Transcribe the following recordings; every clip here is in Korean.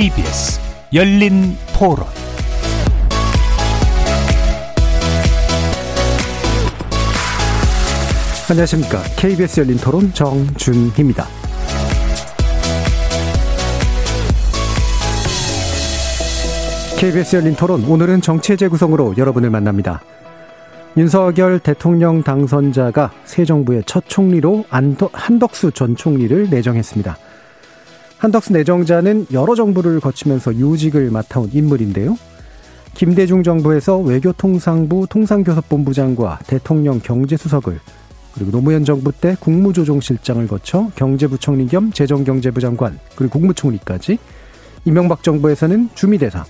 KBS 열린 토론 안녕하십니까. KBS 열린 토론 정준희입니다. KBS 열린 토론 오늘은 정치의 재구성으로 여러분을 만납니다. 윤석열 대통령 당선자가 새 정부의 첫 총리로 한덕수 전 총리를 내정했습니다. 한덕수 내정자는 여러 정부를 거치면서 요직을 맡아온 인물인데요. 김대중 정부에서 외교통상부 통상교섭본부장과 대통령 경제수석을 그리고 노무현 정부 때 국무조정실장을 거쳐 경제부총리 겸 재정경제부 장관 그리고 국무총리까지 이명박 정부에서는 주미대사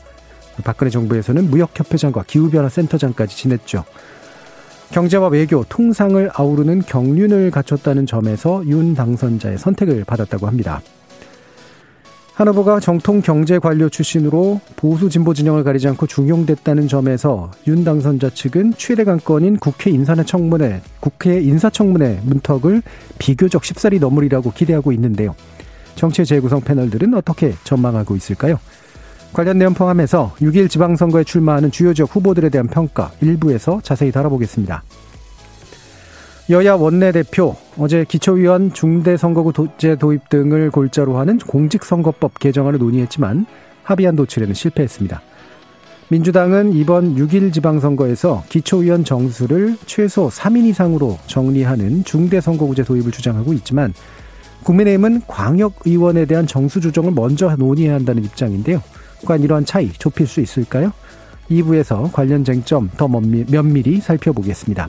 박근혜 정부에서는 무역협회장과 기후변화센터장까지 지냈죠. 경제와 외교, 통상을 아우르는 경륜을 갖췄다는 점에서 윤 당선자의 선택을 받았다고 합니다. 한 후보가 정통 경제 관료 출신으로 보수 진보 진영을 가리지 않고 중용됐다는 점에서 윤 당선자 측은 최대 관건인 국회 인사청문회, 국회 인사청문회 문턱을 비교적 쉽사리 넘으리라고 기대하고 있는데요. 정치 재구성 패널들은 어떻게 전망하고 있을까요? 관련 내용 포함해서 6일 지방선거에 출마하는 주요 지역 후보들에 대한 평가 일부에서 자세히 다뤄보겠습니다. 여야 원내대표 어제 기초위원 중대선거구제 도입 등을 골자로 하는 공직선거법 개정안을 논의했지만 합의안 도출에는 실패했습니다. 민주당은 이번 6일 지방선거에서 기초위원 정수를 최소 3인 이상으로 정리하는 중대선거구제 도입을 주장하고 있지만 국민의힘은 광역의원에 대한 정수 조정을 먼저 논의해야 한다는 입장인데요. 과연 이러한 차이 좁힐 수 있을까요? 2부에서 관련 쟁점 더 면밀히 살펴보겠습니다.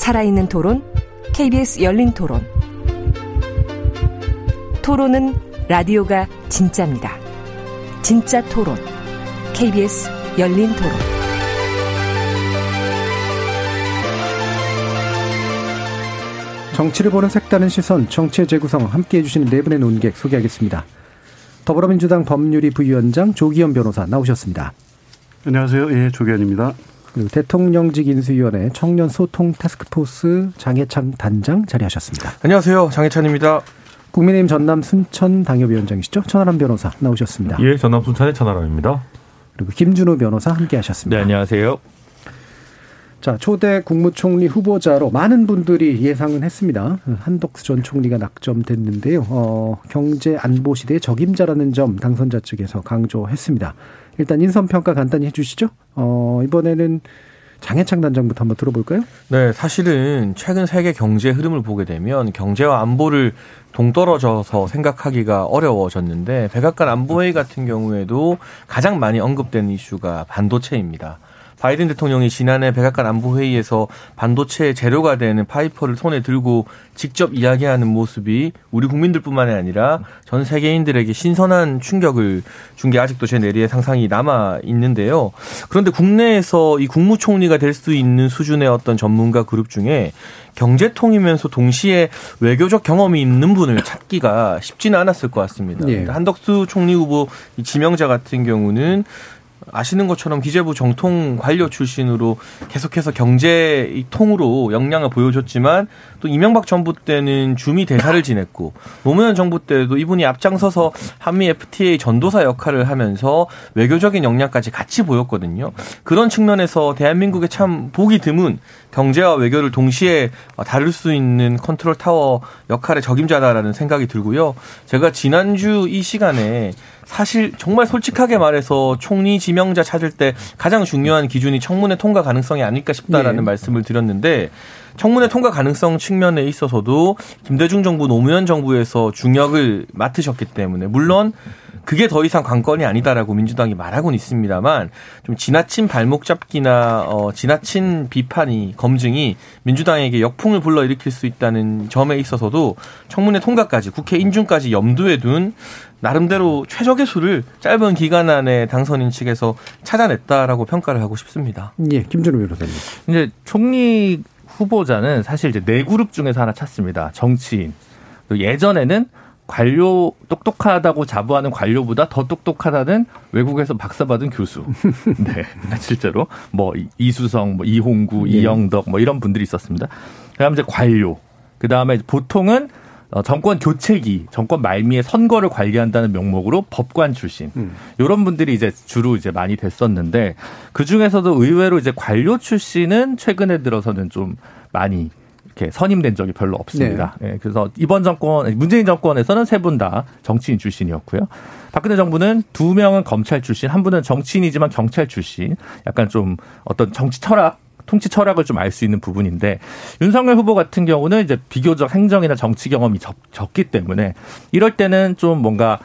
살아있는 토론, KBS 열린 토론. 토론은 라디오가 진짜입니다. 진짜 토론, KBS 열린 토론. 정치를 보는 색다른 시선, 정치의 재구성 함께 해주시는 네 분의 논객 소개하겠습니다. 더불어민주당 법률위 부위원장 조기현 변호사 나오셨습니다. 안녕하세요. 예, 조기현입니다. 그리고 대통령직 인수위원회 청년 소통 타스크포스 장해찬 단장 자리하셨습니다. 안녕하세요. 장해찬입니다. 국민의힘 전남 순천 당협위원장이시죠? 천하람 변호사 나오셨습니다. 예, 전남 순천의 천하람입니다. 그리고 김준호 변호사 함께 하셨습니다. 네, 안녕하세요. 자, 초대 국무총리 후보자로 많은 분들이 예상은 했습니다. 한덕수 전 총리가 낙점됐는데요. 어, 경제 안보 시대의 적임자라는 점 당선자 측에서 강조했습니다. 일단 인선 평가 간단히 해주시죠. 어, 이번에는 장해창 단장부터 한번 들어볼까요? 네, 사실은 최근 세계 경제 흐름을 보게 되면 경제와 안보를 동떨어져서 생각하기가 어려워졌는데 백악관 안보회의 같은 경우에도 가장 많이 언급되는 이슈가 반도체입니다. 바이든 대통령이 지난해 백악관 안보회의에서 반도체 재료가 되는 파이퍼를 손에 들고 직접 이야기하는 모습이 우리 국민들뿐만이 아니라 전 세계인들에게 신선한 충격을 준 게 아직도 제 내리에 상상이 남아 있는데요. 그런데 국내에서 이 국무총리가 될 수 있는 수준의 어떤 전문가 그룹 중에 경제통이면서 동시에 외교적 경험이 있는 분을 찾기가 쉽지는 않았을 것 같습니다. 예. 한덕수 총리 후보 지명자 같은 경우는 아시는 것처럼 기재부 정통 관료 출신으로 계속해서 경제 통으로 역량을 보여줬지만 또 이명박 정부 때는 주미 대사를 지냈고 노무현 정부 때도 이분이 앞장서서 한미 FTA 전도사 역할을 하면서 외교적인 역량까지 같이 보였거든요. 그런 측면에서 대한민국에 참 보기 드문 경제와 외교를 동시에 다룰 수 있는 컨트롤 타워 역할의 적임자다라는 생각이 들고요. 제가 지난주 이 시간에 사실 정말 솔직하게 말해서 총리 지명자 찾을 때 가장 중요한 기준이 청문회 통과 가능성이 아닐까 싶다라는 네. 말씀을 드렸는데 청문회 통과 가능성 측면에 있어서도 김대중 정부 노무현 정부에서 중역을 맡으셨기 때문에 물론 그게 더 이상 관건이 아니다라고 민주당이 말하고는 있습니다만 좀 지나친 발목 잡기나 어, 지나친 비판이 검증이 민주당에게 역풍을 불러일으킬 수 있다는 점에 있어서도 청문회 통과까지 국회 인준까지 염두에 둔 나름대로 최적의 수를 짧은 기간 안에 당선인 측에서 찾아냈다라고 평가를 하고 싶습니다. 예, 김준우 변호사님. 이제 총리 후보자는 사실 이제 네 그룹 중에서 하나 찾습니다. 정치인. 예전에는 관료 똑똑하다고 자부하는 관료보다 더 똑똑하다는 외국에서 박사받은 교수. 네, 실제로 뭐 이수성, 뭐 이홍구, 예. 이영덕 뭐 이런 분들이 있었습니다. 그다음에 이제 관료. 그 다음에 보통은 어, 정권 교체기, 정권 말미에 선거를 관리한다는 명목으로 법관 출신 음. 이런 분들이 이제 주로 이제 많이 됐었는데 그 중에서도 의외로 이제 관료 출신은 최근에 들어서는 좀 많이 이렇게 선임된 적이 별로 없습니다. 네. 예, 그래서 이번 정권 문재인 정권에서는 세 분 다 정치인 출신이었고요. 박근혜 정부는 두 명은 검찰 출신, 한 분은 정치인이지만 경찰 출신. 약간 좀 어떤 정치 철학 통치 철학을 좀 알 수 있는 부분인데 윤석열 후보 같은 경우는 이제 비교적 행정이나 정치 경험이 적, 적기 때문에 이럴 때는 좀 뭔가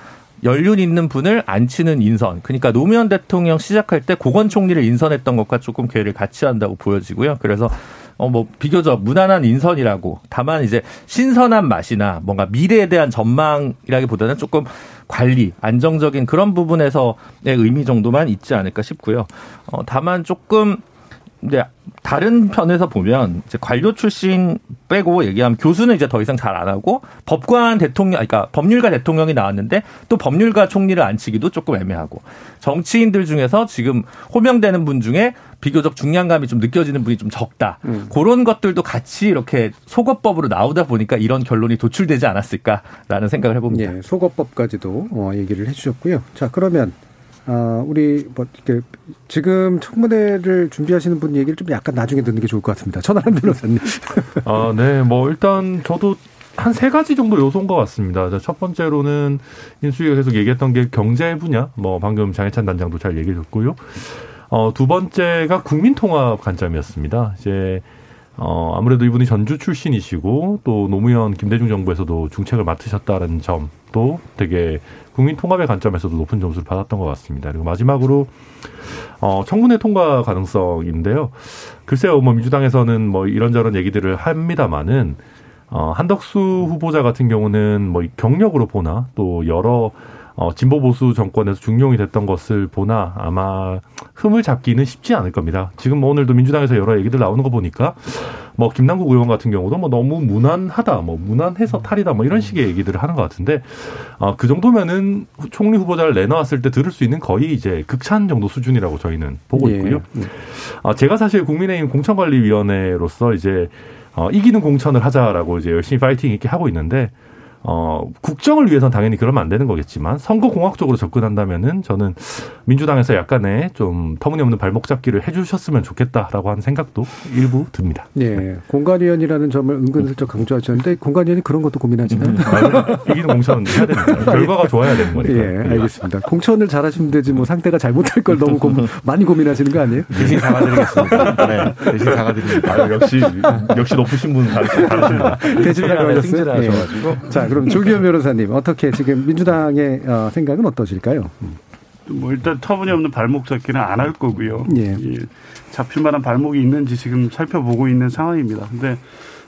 연륜 있는 분을 앉히는 인선. 그러니까 노무현 대통령 시작할 때 고건 총리를 인선했던 것과 조금 괴를 같이 한다고 보여지고요. 그래서 어, 뭐, 비교적 무난한 인선이라고. 다만 이제 신선한 맛이나 뭔가 미래에 대한 전망이라기보다는 조금 관리, 안정적인 그런 부분에서의 의미 정도만 있지 않을까 싶고요. 어, 다만 조금 근데 다른 편에서 보면 이제 관료 출신 빼고 얘기하면 교수는 이제 더 이상 잘 안 하고 법관 대통령, 그러니까 법률가 대통령이 나왔는데 또 법률가 총리를 앉히기도 조금 애매하고 정치인들 중에서 지금 호명되는 분 중에 비교적 중량감이 좀 느껴지는 분이 좀 적다. 음. 그런 것들도 같이 이렇게 속어법으로 나오다 보니까 이런 결론이 도출되지 않았을까라는 생각을 해봅니다. 예, 속어법까지도 어, 얘기를 해주셨고요. 자 그러면 어, 우리 뭐 이렇게 지금 청문회를 준비하시는 분 얘기를 좀 약간 나중에 듣는 게 좋을 것 같습니다. 천하람 변호사님. 아, 네. 뭐 일단 저도 한 세 가지 정도 요소인 것 같습니다. 첫 번째로는 인수위가 계속 얘기했던 게 경제 분야, 뭐 방금 장혜찬 단장도 잘 얘기해 줬고요. 어, 두 번째가 국민통합 관점이었습니다. 이제 어, 아무래도 이분이 전주 출신이시고 또 노무현 김대중 정부에서도 중책을 맡으셨다는 점도 되게 국민 통합의 관점에서도 높은 점수를 받았던 것 같습니다. 그리고 마지막으로 어, 청문회 통과 가능성인데요. 글쎄요, 뭐 민주당에서는 뭐 이런저런 얘기들을 합니다만은 어, 한덕수 후보자 같은 경우는 뭐 경력으로 보나 또 여러 어, 진보 보수 정권에서 중용이 됐던 것을 보나 아마 흠을 잡기는 쉽지 않을 겁니다. 지금 뭐 오늘도 민주당에서 여러 얘기들 나오는 거 보니까 뭐 김남국 의원 같은 경우도 뭐 너무 무난하다, 뭐 무난해서 탈이다, 뭐 이런 식의 얘기들을 하는 것 같은데 어, 그 정도면은 총리 후보자를 내놓았을 때 들을 수 있는 거의 이제 극찬 정도 수준이라고 저희는 보고 예. 있고요. 예. 어, 제가 사실 국민의힘 공천관리위원회로서 이제 어, 이기는 공천을 하자라고 이제 열심히 파이팅 있게 하고 있는데 어, 국정을 위해서는 당연히 그러면 안 되는 거겠지만 선거 공학적으로 접근한다면은 저는 민주당에서 약간의 좀 터무니없는 발목 잡기를 해주셨으면 좋겠다라고 하는 생각도 일부 듭니다. 네. 공관위원이라는 점을 은근슬쩍 강조하셨는데 공관위원이 그런 것도 고민하시나요? 음, 이기는 공천은 해야 됩니다. 결과가 좋아야 되는 거니까. 예, 알겠습니다. 공천을 잘하시면 되지 뭐 상대가 잘못할 걸 너무 고, 많이 고민하시는 거 아니에요? 대신 사과드리겠습니다. 네. 대신 사과드립니다. 아, 역시 역시 높으신 분 다르십니다. 대신 사과하셨어요. 네. 자, 그럼 조기현 변호사님 어떻게 지금 민주당의 어, 생각은 어떠실까요? 뭐 일단 터무니없는 발목 잡기는 안 할 거고요. 예. 예. 잡힐 만한 발목이 있는지 지금 살펴보고 있는 상황입니다. 근데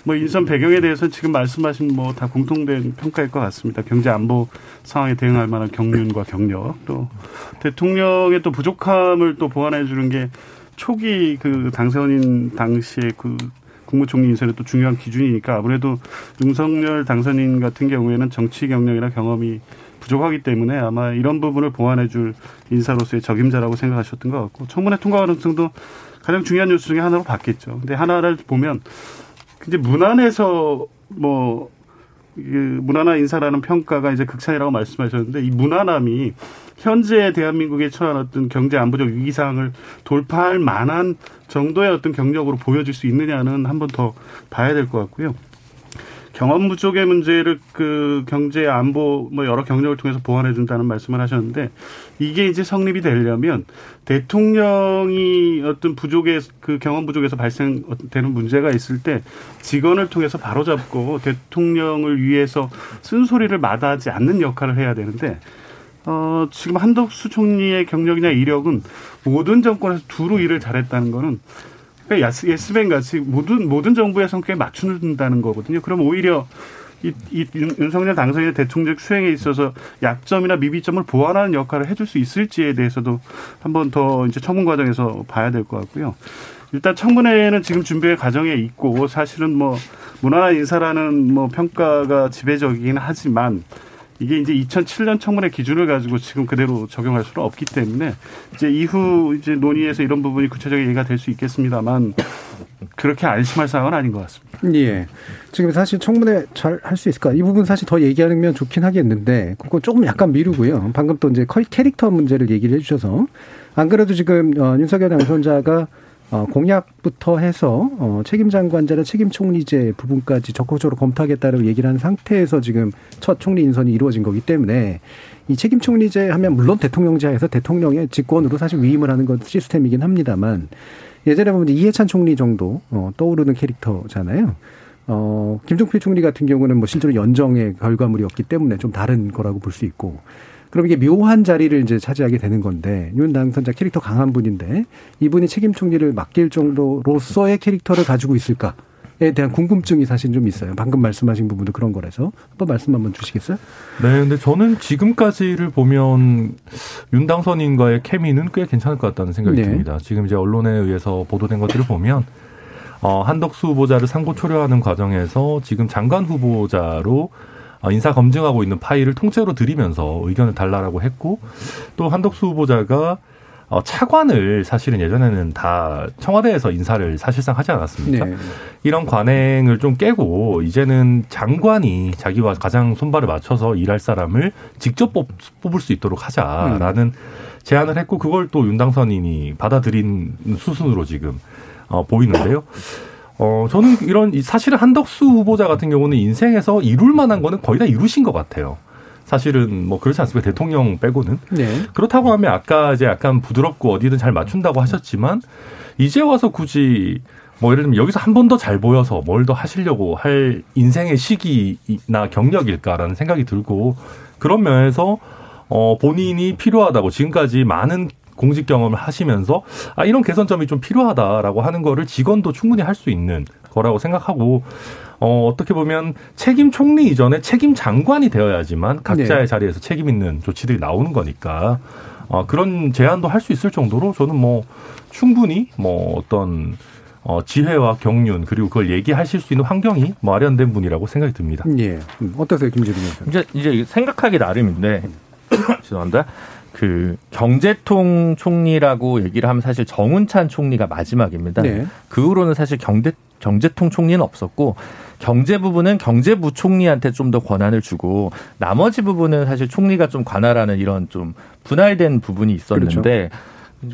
뭐 인선 배경에 대해서는 지금 말씀하신 뭐 다 공통된 평가일 것 같습니다. 경제 안보 상황에 대응할 만한 경륜과 경력 또 대통령의 또 부족함을 또 보완해 주는 게 초기 그 당선인 당시에 그 국무총리 인선의 또 중요한 기준이니까 아무래도 윤석열 당선인 같은 경우에는 정치 경력이나 경험이 부족하기 때문에 아마 이런 부분을 보완해 줄 인사로서의 적임자라고 생각하셨던 것 같고 청문회 통과 가능성도 가장 중요한 요소 중에 하나로 봤겠죠. 근데 하나를 보면 이제 무난해서 뭐그 무난한 인사라는 평가가 이제 극찬이라고 말씀하셨는데 이 무난함이 현재 대한민국에 처한 어떤 경제 안보적 위기 상황을 돌파할 만한 정도의 어떤 경력으로 보여질 수 있느냐는 한 번 더 봐야 될 것 같고요. 경험 부족의 문제를 그 경제 안보 뭐 여러 경력을 통해서 보완해 준다는 말씀을 하셨는데 이게 이제 성립이 되려면 대통령이 어떤 부족의 그 경험 부족에서 발생되는 문제가 있을 때 직원을 통해서 바로잡고 대통령을 위해서 쓴소리를 마다하지 않는 역할을 해야 되는데 어, 지금 한덕수 총리의 경력이나 이력은 모든 정권에서 두루 일을 잘했다는 거는 그러니까 예스뱅 같이 모든 모든 정부의 성격에 맞춘다는 거거든요. 그럼 오히려 이, 이 윤석열 당선인의 대통령 수행에 있어서 약점이나 미비점을 보완하는 역할을 해줄 수 있을지에 대해서도 한번 더 이제 청문 과정에서 봐야 될 것 같고요. 일단 청문회는 지금 준비의 과정에 있고 사실은 뭐 무난한 인사라는 뭐 평가가 지배적이긴 하지만 이게 이제 2007년 청문회 기준을 가지고 지금 그대로 적용할 수는 없기 때문에 이제 이후 이제 논의에서 이런 부분이 구체적인 얘기가 될 수 있겠습니다만 그렇게 안심할 상황은 아닌 것 같습니다. 예. 지금 사실 청문회 잘 할 수 있을까? 이 부분 사실 더 얘기하면 좋긴 하겠는데, 그거 조금 약간 미루고요. 방금 또 이제 캐릭터 문제를 얘기를 해주셔서, 안 그래도 지금 어, 윤석열 당선자가 어, 공약부터 해서 어, 책임 장관자나 책임 총리제 부분까지 적극적으로 검토하겠다고 얘기를 한 상태에서 지금 첫 총리 인선이 이루어진 거기 때문에 이 책임 총리제 하면 물론 대통령제에서 대통령의 직권으로 사실 위임을 하는 건 시스템이긴 합니다만 예전에 보면 이해찬 총리 정도 어, 떠오르는 캐릭터잖아요. 어, 김종필 총리 같은 경우는 뭐 실제로 연정의 결과물이었기 때문에 좀 다른 거라고 볼 수 있고 그럼 이게 묘한 자리를 이제 차지하게 되는 건데 윤 당선자 캐릭터 강한 분인데 이분이 책임 총리를 맡길 정도로서의 캐릭터를 가지고 있을까? 에 대한 궁금증이 사실 좀 있어요. 방금 말씀하신 부분도 그런 거라서 한번 말씀 한번 주시겠어요? 네, 근데 저는 지금까지를 보면 윤 당선인과의 케미는 꽤 괜찮을 것 같다는 생각이 네. 듭니다. 지금 이제 언론에 의해서 보도된 것들을 보면 어, 한덕수 후보자를 상고 초려하는 과정에서 지금 장관 후보자로 어, 인사 검증하고 있는 파일을 통째로 드리면서 의견을 달라라고 했고 또 한덕수 후보자가 어, 차관을 사실은 예전에는 다 청와대에서 인사를 사실상 하지 않았습니까? 네. 이런 관행을 좀 깨고 이제는 장관이 자기와 가장 손발을 맞춰서 일할 사람을 직접 뽑, 뽑을 수 있도록 하자라는 음. 제안을 했고 그걸 또 윤당선인이 받아들인 수순으로 지금 어, 보이는데요. 어, 저는 이런, 사실은 한덕수 후보자 같은 경우는 인생에서 이룰 만한 거는 거의 다 이루신 것 같아요. 사실은 뭐 그렇지 않습니까? 대통령 빼고는. 네. 그렇다고 하면 아까 이제 약간 부드럽고 어디든 잘 맞춘다고 하셨지만 이제 와서 굳이 뭐 예를 들면 여기서 한 번 더 잘 보여서 뭘 더 하시려고 할 인생의 시기나 경력일까라는 생각이 들고 그런 면에서 어 본인이 필요하다고 지금까지 많은 공직 경험을 하시면서 아 이런 개선점이 좀 필요하다라고 하는 거를 직원도 충분히 할 수 있는 거라고 생각하고 어 어떻게 보면 책임 총리 이전에 책임 장관이 되어야지만 각자의 네. 자리에서 책임 있는 조치들이 나오는 거니까 어 그런 제안도 할 수 있을 정도로 저는 뭐 충분히 뭐 어떤 어, 지혜와 경륜 그리고 그걸 얘기하실 수 있는 환경이 마련된 분이라고 생각이 듭니다. 예. 음, 어떠세요, 의원? 이제 이제 생각하기 나름인데 죄송합니다. 그 경제통 총리라고 얘기를 하면 사실 정운찬 총리가 마지막입니다. 네. 그 후로는 사실 경제 경제통 총리는 없었고 경제 부분은 경제부 총리한테 좀 더 권한을 주고 나머지 부분은 사실 총리가 좀 관할하는 이런 좀 분할된 부분이 있었는데 그렇죠.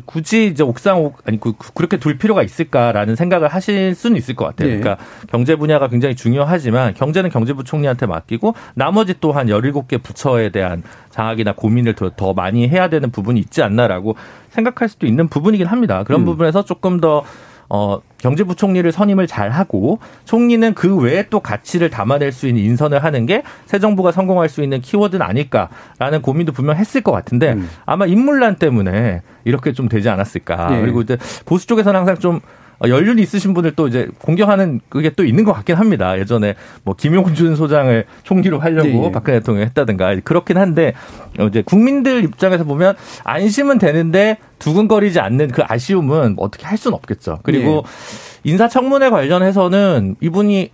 굳이 이제 옥상 옥 아니 그, 그렇게 둘 필요가 있을까라는 생각을 하실 수는 있을 것 같아요. 네. 그러니까 경제 분야가 굉장히 중요하지만 경제는 경제부 총리한테 맡기고 나머지 또한 열일곱 개 부처에 대한 장악이나 고민을 더, 더 많이 해야 되는 부분이 있지 않나라고 생각할 수도 있는 부분이긴 합니다. 그런 음. 부분에서 조금 더 어, 경제부총리를 선임을 잘 하고 총리는 그 외에 또 가치를 담아낼 수 있는 인선을 하는 게 새 정부가 성공할 수 있는 키워드는 아닐까라는 고민도 분명 했을 것 같은데 음. 아마 인물난 때문에 이렇게 좀 되지 않았을까. 네. 그리고 이제 보수 쪽에서는 항상 좀 어, 연륜이 있으신 분들 또 이제 공격하는 그게 또 있는 것 같긴 합니다. 예전에 뭐 김용준 소장을 총리로 하려고 네. 박근혜 대통령이 했다든가 그렇긴 한데 어, 이제 국민들 입장에서 보면 안심은 되는데 두근거리지 않는 그 아쉬움은 어떻게 할 수는 없겠죠. 그리고 네. 인사청문회 관련해서는 이분이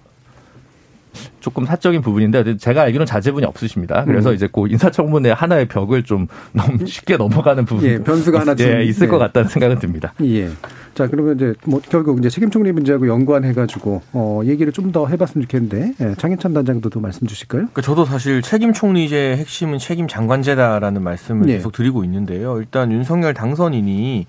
조금 사적인 부분인데 제가 알기로는 자제분이 없으십니다. 그래서 음. 이제 그 인사청문회 하나의 벽을 좀 너무 쉽게 넘어가는 부분 예, 변수가 하나 예, 있을 네. 것 같다는 생각은 듭니다. 예. 자 그러면 이제 뭐 결국 이제 책임 총리 문제하고 연관해 가지고 어 얘기를 좀 더 해봤으면 좋겠는데 예, 장현찬 단장도 또 말씀 주실까요? 그러니까 저도 사실 책임 총리제 핵심은 책임 장관제다라는 말씀을 예. 계속 드리고 있는데요. 일단 윤석열 당선인이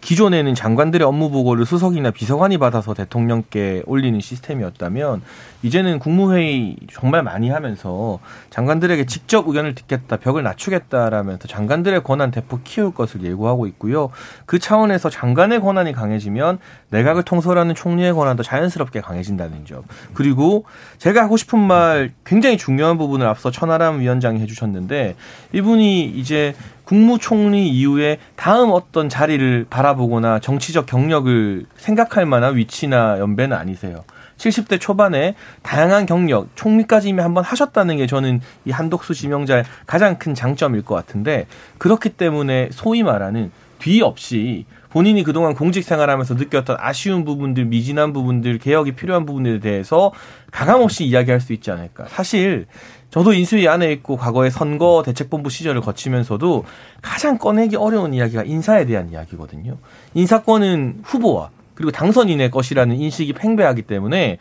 기존에는 장관들의 업무 보고를 수석이나 비서관이 받아서 대통령께 올리는 시스템이었다면 이제는 국무회의 정말 많이 하면서 장관들에게 직접 의견을 듣겠다, 벽을 낮추겠다라면서 장관들의 권한 대폭 키울 것을 예고하고 있고요. 그 차원에서 장관의 권한이 강해지면 내각을 통솔하는 총리의 권한도 자연스럽게 강해진다는 점. 그리고 제가 하고 싶은 말 굉장히 중요한 부분을 앞서 천하람 위원장이 해주셨는데 이분이 이제 국무총리 이후에 다음 어떤 자리를 바라보거나 정치적 경력을 생각할 만한 위치나 연배는 아니세요. 70대 초반에 다양한 경력, 총리까지 이미 한번 하셨다는 게 저는 이 한독수 지명자의 가장 큰 장점일 것 같은데 그렇기 때문에 소위 말하는 뒤 없이 본인이 그동안 공직 생활하면서 느꼈던 아쉬운 부분들, 미진한 부분들, 개혁이 필요한 부분에 대해서 가감없이 이야기할 수 있지 않을까. 사실 저도 인수위 안에 있고 과거에 선거 대책본부 시절을 거치면서도 가장 꺼내기 어려운 이야기가 인사에 대한 이야기거든요. 인사권은 후보와 그리고 당선인의 것이라는 인식이 팽배하기 때문에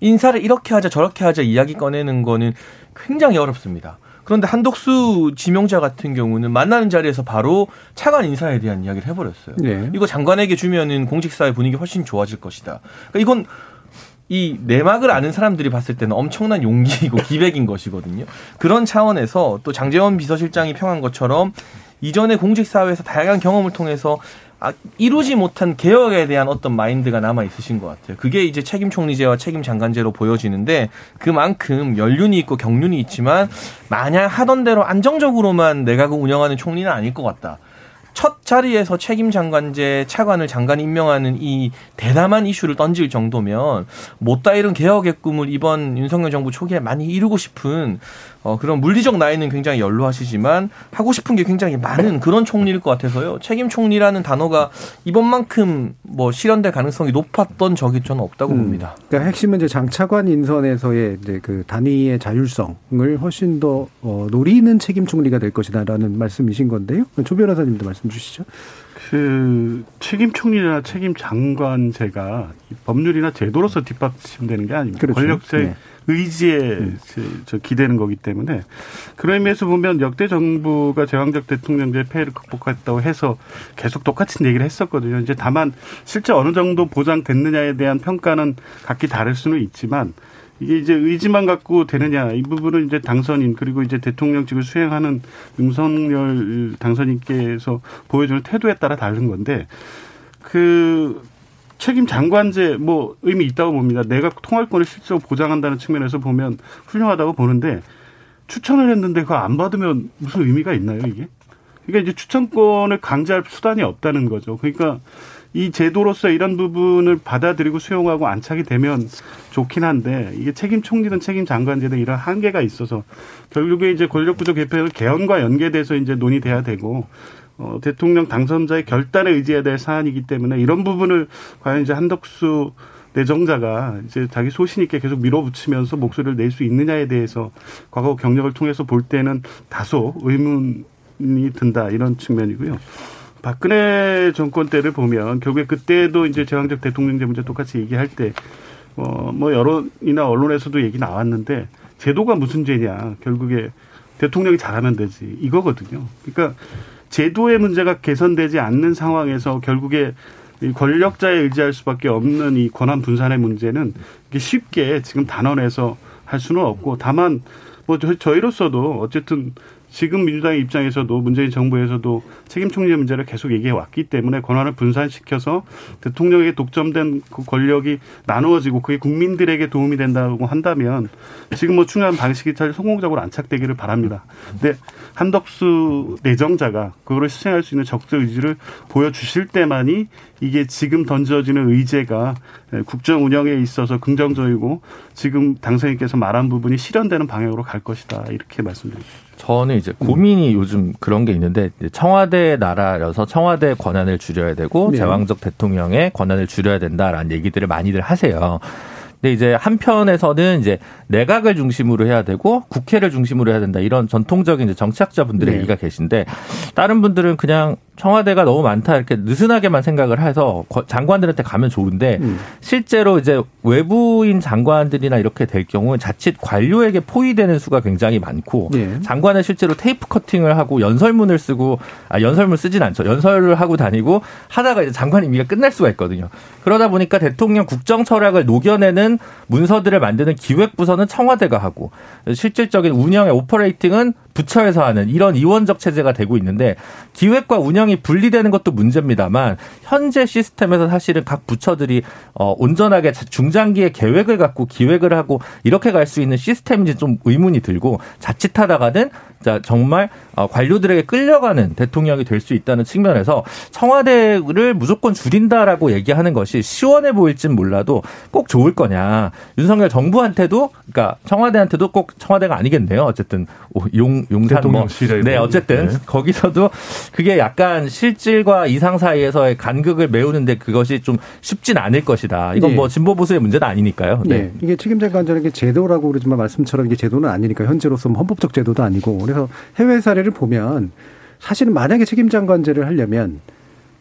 인사를 이렇게 하자 저렇게 하자 이야기 꺼내는 거는 굉장히 어렵습니다. 그런데 한독수 지명자 같은 경우는 만나는 자리에서 바로 차관 인사에 대한 이야기를 해버렸어요. 네. 이거 장관에게 주면은 공직사회 분위기 훨씬 좋아질 것이다. 그러니까 이건 이 내막을 아는 사람들이 봤을 때는 엄청난 용기이고 기백인 것이거든요. 그런 차원에서 또 장재원 비서실장이 평한 것처럼 이전에 공직사회에서 다양한 경험을 통해서 아, 이루지 못한 개혁에 대한 어떤 마인드가 남아 있으신 것 같아요. 그게 이제 책임 총리제와 책임 장관제로 보여지는데 그만큼 연륜이 있고 경륜이 있지만 마냥 하던 대로 안정적으로만 내각을 운영하는 총리는 아닐 것 같다. 첫 자리에서 책임 장관제 차관을 장관 임명하는 이 대담한 이슈를 던질 정도면 못다 이룬 개혁의 꿈을 이번 윤석열 정부 초기에 많이 이루고 싶은 어, 그런 물리적 나이는 굉장히 연로하시지만 하고 싶은 게 굉장히 많은 그런 총리일 것 같아서요. 책임 총리라는 단어가 이번만큼 뭐 실현될 가능성이 높았던 적이 저는 없다고 음, 봅니다. 그러니까 핵심은 이제 장차관 인선에서의 이제 그 단위의 자율성을 훨씬 더 어, 노리는 책임 총리가 될 것이다라는 말씀이신 건데요. 조 변호사님도 말씀 주시죠. 그 책임 총리나 책임 장관제가 법률이나 제도로서 뒷받침되는 게 아닙니다. 그렇죠. 권력제 네. 의지에 음. 저 기대는 거기 때문에 그런 의미에서 보면 역대 정부가 제왕적 대통령제 폐해를 극복했다고 해서 계속 똑같은 얘기를 했었거든요. 이제 다만 실제 어느 정도 보장됐느냐에 대한 평가는 각기 다를 수는 있지만 이게 이제 의지만 갖고 되느냐 이 부분은 이제 당선인 그리고 이제 대통령직을 수행하는 윤석열 당선인께서 보여주는 태도에 따라 다른 건데 그 책임 장관제 뭐 의미 있다고 봅니다. 내가 통할권을 실제로 보장한다는 측면에서 보면 훌륭하다고 보는데 추천을 했는데 그거 안 받으면 무슨 의미가 있나요 이게? 그러니까 이제 추천권을 강제할 수단이 없다는 거죠. 그러니까 이 제도로서 이런 부분을 받아들이고 수용하고 안착이 되면 좋긴 한데 이게 책임 총리든 책임 장관제든 이런 한계가 있어서 결국에 이제 권력구조 개편은 개헌과 연계돼서 이제 논의돼야 되고 어, 대통령 당선자의 결단에 의지해야 될 사안이기 때문에 이런 부분을 과연 이제 한덕수 내정자가 이제 자기 소신 있게 계속 밀어붙이면서 목소리를 낼 수 있느냐에 대해서 과거 경력을 통해서 볼 때는 다소 의문이 든다 이런 측면이고요. 박근혜 정권 때를 보면 결국에 그때도 이제 제왕적 대통령제 문제 똑같이 얘기할 때, 어, 뭐 여론이나 언론에서도 얘기 나왔는데 제도가 무슨 죄냐. 결국에 대통령이 잘하면 되지. 이거거든요. 그러니까 제도의 문제가 개선되지 않는 상황에서 결국에 이 권력자에 의지할 수밖에 없는 이 권한 분산의 문제는 쉽게 지금 단언해서 할 수는 없고 다만 뭐 저희로서도 어쨌든 지금 민주당의 입장에서도 문재인 정부에서도 책임 총리 문제를 계속 얘기해 왔기 때문에 권한을 분산시켜서 대통령에게 독점된 그 권력이 나누어지고 그게 국민들에게 도움이 된다고 한다면 지금 뭐 중요한 방식이 잘 성공적으로 안착되기를 바랍니다. 근데 한덕수 내정자가 그거를 실행할 수 있는 적극 의지를 보여주실 때만이 이게 지금 던져지는 의제가 국정 운영에 있어서 긍정적이고 지금 당선인께서 말한 부분이 실현되는 방향으로 갈 것이다 이렇게 말씀드립니다. 저는 이제 고민이 음. 요즘 그런 게 있는데 청와대 나라여서 청와대 권한을 줄여야 되고 네. 제왕적 대통령의 권한을 줄여야 된다라는 얘기들을 많이들 하세요. 근데 이제 한편에서는 이제 내각을 중심으로 해야 되고 국회를 중심으로 해야 된다 이런 전통적인 이제 정치학자분들의 네. 얘기가 계신데 다른 분들은 그냥 청와대가 너무 많다 이렇게 느슨하게만 생각을 해서 장관들한테 가면 좋은데 음. 실제로 이제 외부인 장관들이나 이렇게 될 경우는 자칫 관료에게 포위되는 수가 굉장히 많고 네. 장관은 실제로 테이프 커팅을 하고 연설문을 쓰고 아 연설문 쓰진 않죠 연설을 하고 다니고 하다가 이제 장관 임기가 끝날 수가 있거든요 그러다 보니까 대통령 국정 철학을 녹여내는 문서들을 만드는 기획 부서는 청와대가 하고 실질적인 운영의 오퍼레이팅은 부처에서 하는 이런 이원적 체제가 되고 있는데 기획과 운영이 분리되는 것도 문제입니다만 현재 시스템에서 사실은 각 부처들이 어 온전하게 중장기의 계획을 갖고 기획을 하고 이렇게 갈 수 있는 시스템인지 좀 의문이 들고 자칫하다가는 자 정말 어, 관료들에게 끌려가는 대통령이 될 수 있다는 측면에서 청와대를 무조건 줄인다라고 얘기하는 것이 시원해 보일진 몰라도 꼭 좋을 거냐. 윤석열 정부한테도 그러니까 청와대한테도 꼭 청와대가 아니겠네요. 어쨌든 용 용산 뭐 네, 어쨌든 네. 거기서도 그게 약간 실질과 이상 사이에서의 간극을 메우는데 그것이 좀 쉽진 않을 것이다. 이건 네. 뭐 진보 보수의 문제는 아니니까요. 네. 네. 이게 책임자 관절은 게 제도라고 그러지만 말씀처럼 이게 제도는 아니니까 현재로서 뭐 헌법적 제도도 아니고 그래서 해외 사례를 보면 사실은 만약에 책임장관제를 하려면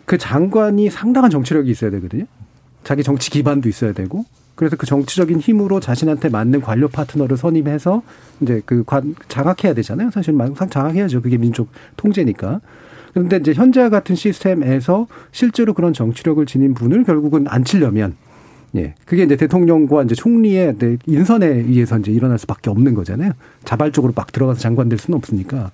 그 장관이 상당한 정치력이 있어야 되거든요. 자기 정치 기반도 있어야 되고 그래서 그 정치적인 힘으로 자신한테 맞는 관료 파트너를 선임해서 이제 그 관, 장악해야 되잖아요. 사실 항상 장악해야죠. 그게 민족 통제니까. 그런데 이제 현재 같은 시스템에서 실제로 그런 정치력을 지닌 분을 결국은 앉히려면 예. 그게 이제 대통령과 이제 총리의 인선에 의해서 이제 일어날 수밖에 없는 거잖아요. 자발적으로 막 들어가서 장관 될 수는 없으니까.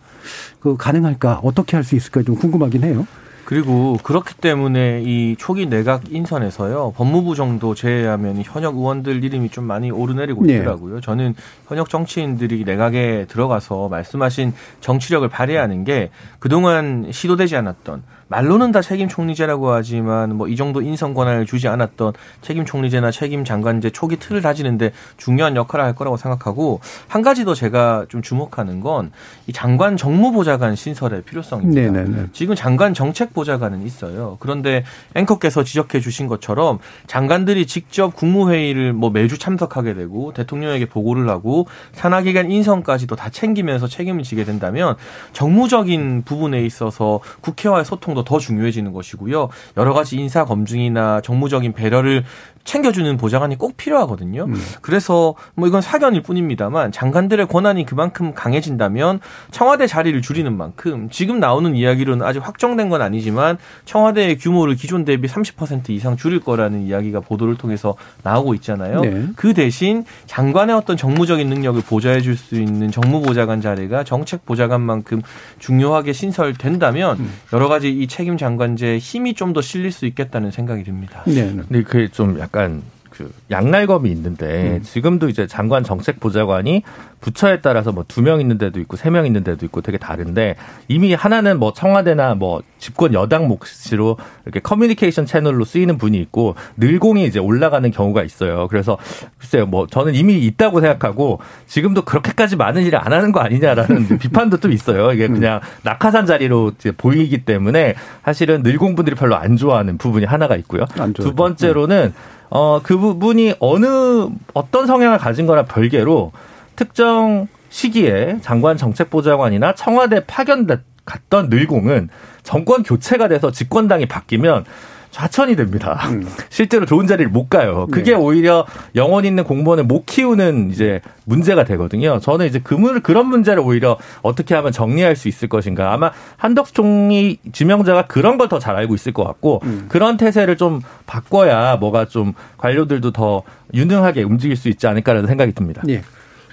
그 가능할까? 어떻게 할 수 있을까? 좀 궁금하긴 해요. 그리고 그렇기 때문에 이 초기 내각 인선에서요 법무부 정도 제외하면 현역 의원들 이름이 좀 많이 오르내리고 네. 있더라고요. 네. 저는 현역 정치인들이 내각에 들어가서 말씀하신 정치력을 발휘하는 게 그동안 시도되지 않았던 말로는 다 책임 총리제라고 하지만 뭐 이 정도 인선 권한을 주지 않았던 책임 총리제나 책임 장관제 초기 틀을 다지는데 중요한 역할을 할 거라고 생각하고 한 가지 더 제가 좀 주목하는 건 이 장관 정무보좌관 신설의 필요성입니다. 네네네. 지금 장관 정책보좌관은 있어요. 그런데 앵커께서 지적해 주신 것처럼 장관들이 직접 국무회의를 뭐 매주 참석하게 되고 대통령에게 보고를 하고 산하기관 인선까지도 다 챙기면서 책임을 지게 된다면 정무적인 부분에 있어서 국회와의 소통도 더 중요해지는 것이고요. 여러 가지 인사 검증이나 정무적인 배려를 챙겨주는 보좌관이 꼭 필요하거든요. 음. 그래서 뭐 이건 사견일 뿐입니다만 장관들의 권한이 그만큼 강해진다면 청와대 자리를 줄이는 만큼 지금 나오는 이야기로는 아직 확정된 건 아니지만 청와대의 규모를 기존 대비 30% 이상 줄일 거라는 이야기가 보도를 통해서 나오고 있잖아요. 네. 그 대신 장관의 어떤 정무적인 능력을 보좌해 줄 수 있는 정무보좌관 자리가 정책보좌관만큼 중요하게 신설된다면 음. 여러 가지 이 책임 장관제에 힘이 좀 더 실릴 수 있겠다는 생각이 듭니다. 네. 근데 그게 좀 약간 약간 그 양날검이 있는데 음. 지금도 이제 장관 정책 보좌관이 부처에 따라서 뭐 두 명 있는 데도 있고 세 명 있는 데도 있고 되게 다른데 이미 하나는 뭐 청와대나 뭐 집권 여당 몫으로 이렇게 커뮤니케이션 채널로 쓰이는 분이 있고 늘공이 이제 올라가는 경우가 있어요. 그래서 글쎄요, 뭐 저는 이미 있다고 생각하고 지금도 그렇게까지 많은 일을 안 하는 거 아니냐라는 비판도 좀 있어요. 이게 음. 그냥 낙하산 자리로 이제 보이기 때문에 사실은 늘공 분들이 별로 안 좋아하는 부분이 하나가 있고요. 두 번째로는 어, 그 부분이 어느, 어떤 성향을 가진 거나 별개로 특정 시기에 장관 정책보좌관이나 청와대 파견 갔던 늘공은 정권 교체가 돼서 집권당이 바뀌면 좌천이 됩니다. 음. 실제로 좋은 자리를 못 가요. 그게 네. 오히려 영혼 있는 공무원을 못 키우는 이제 문제가 되거든요. 저는 이제 그 문, 그런 문제를 오히려 어떻게 하면 정리할 수 있을 것인가. 아마 한덕수 총리 지명자가 그런 걸 더 잘 알고 있을 것 같고 음. 그런 태세를 좀 바꿔야 뭐가 좀 관료들도 더 유능하게 움직일 수 있지 않을까라는 생각이 듭니다. 예.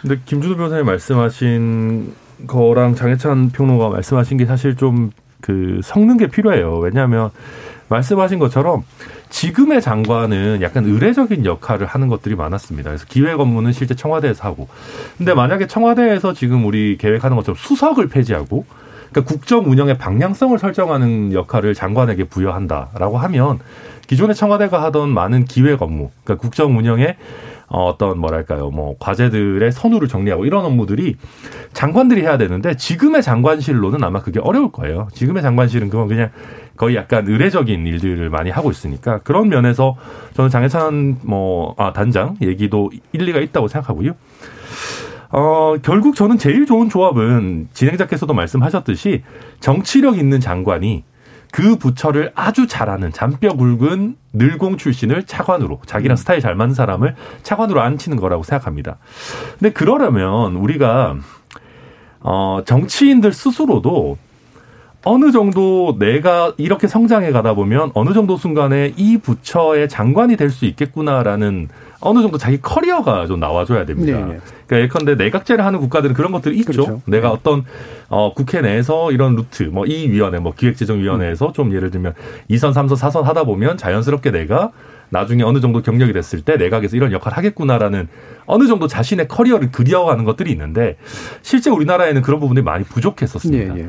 근데 김준호 변호사님 말씀하신 거랑 장혜찬 평론가 말씀하신 게 사실 좀 그 섞는 게 필요해요. 왜냐하면 말씀하신 것처럼 지금의 장관은 약간 의례적인 역할을 하는 것들이 많았습니다. 그래서 기획 업무는 실제 청와대에서 하고. 근데 만약에 청와대에서 지금 우리 계획하는 것처럼 수석을 폐지하고 그러니까 국정 운영의 방향성을 설정하는 역할을 장관에게 부여한다라고 하면 기존의 청와대가 하던 많은 기획 업무, 그러니까 국정 운영의 어, 어떤 뭐랄까요, 뭐 과제들의 선우를 정리하고 이런 업무들이 장관들이 해야 되는데 지금의 장관실로는 아마 그게 어려울 거예요. 지금의 장관실은 그건 그냥 거의 약간 의례적인 일들을 많이 하고 있으니까 그런 면에서 저는 장해찬 뭐 아, 단장 얘기도 일리가 있다고 생각하고요. 어, 결국 저는 제일 좋은 조합은 진행자께서도 말씀하셨듯이 정치력 있는 장관이 그 부처를 아주 잘하는 잔뼈 굵은 늘공 출신을 차관으로 자기랑 음. 스타일 잘 맞는 사람을 차관으로 앉히는 거라고 생각합니다. 근데 그러려면 우리가 어 정치인들 스스로도 어느 정도 내가 이렇게 성장해 가다 보면 어느 정도 순간에 이 부처의 장관이 될 수 있겠구나라는 어느 정도 자기 커리어가 좀 나와줘야 됩니다. 네. 네. 그러니까 예컨대 내각제를 하는 국가들은 그런 것들이 있죠. 그렇죠. 내가 네. 어떤 어 국회 내에서 이런 루트, 뭐 이 위원회, 뭐 기획재정위원회에서 음. 좀 예를 들면 2선, 3선, 4선 하다 보면 자연스럽게 내가 나중에 어느 정도 경력이 됐을 때 내각에서 이런 역할을 하겠구나라는 어느 정도 자신의 커리어를 그려가는 것들이 있는데 실제 우리나라에는 그런 부분이 많이 부족했었습니다. 예, 예.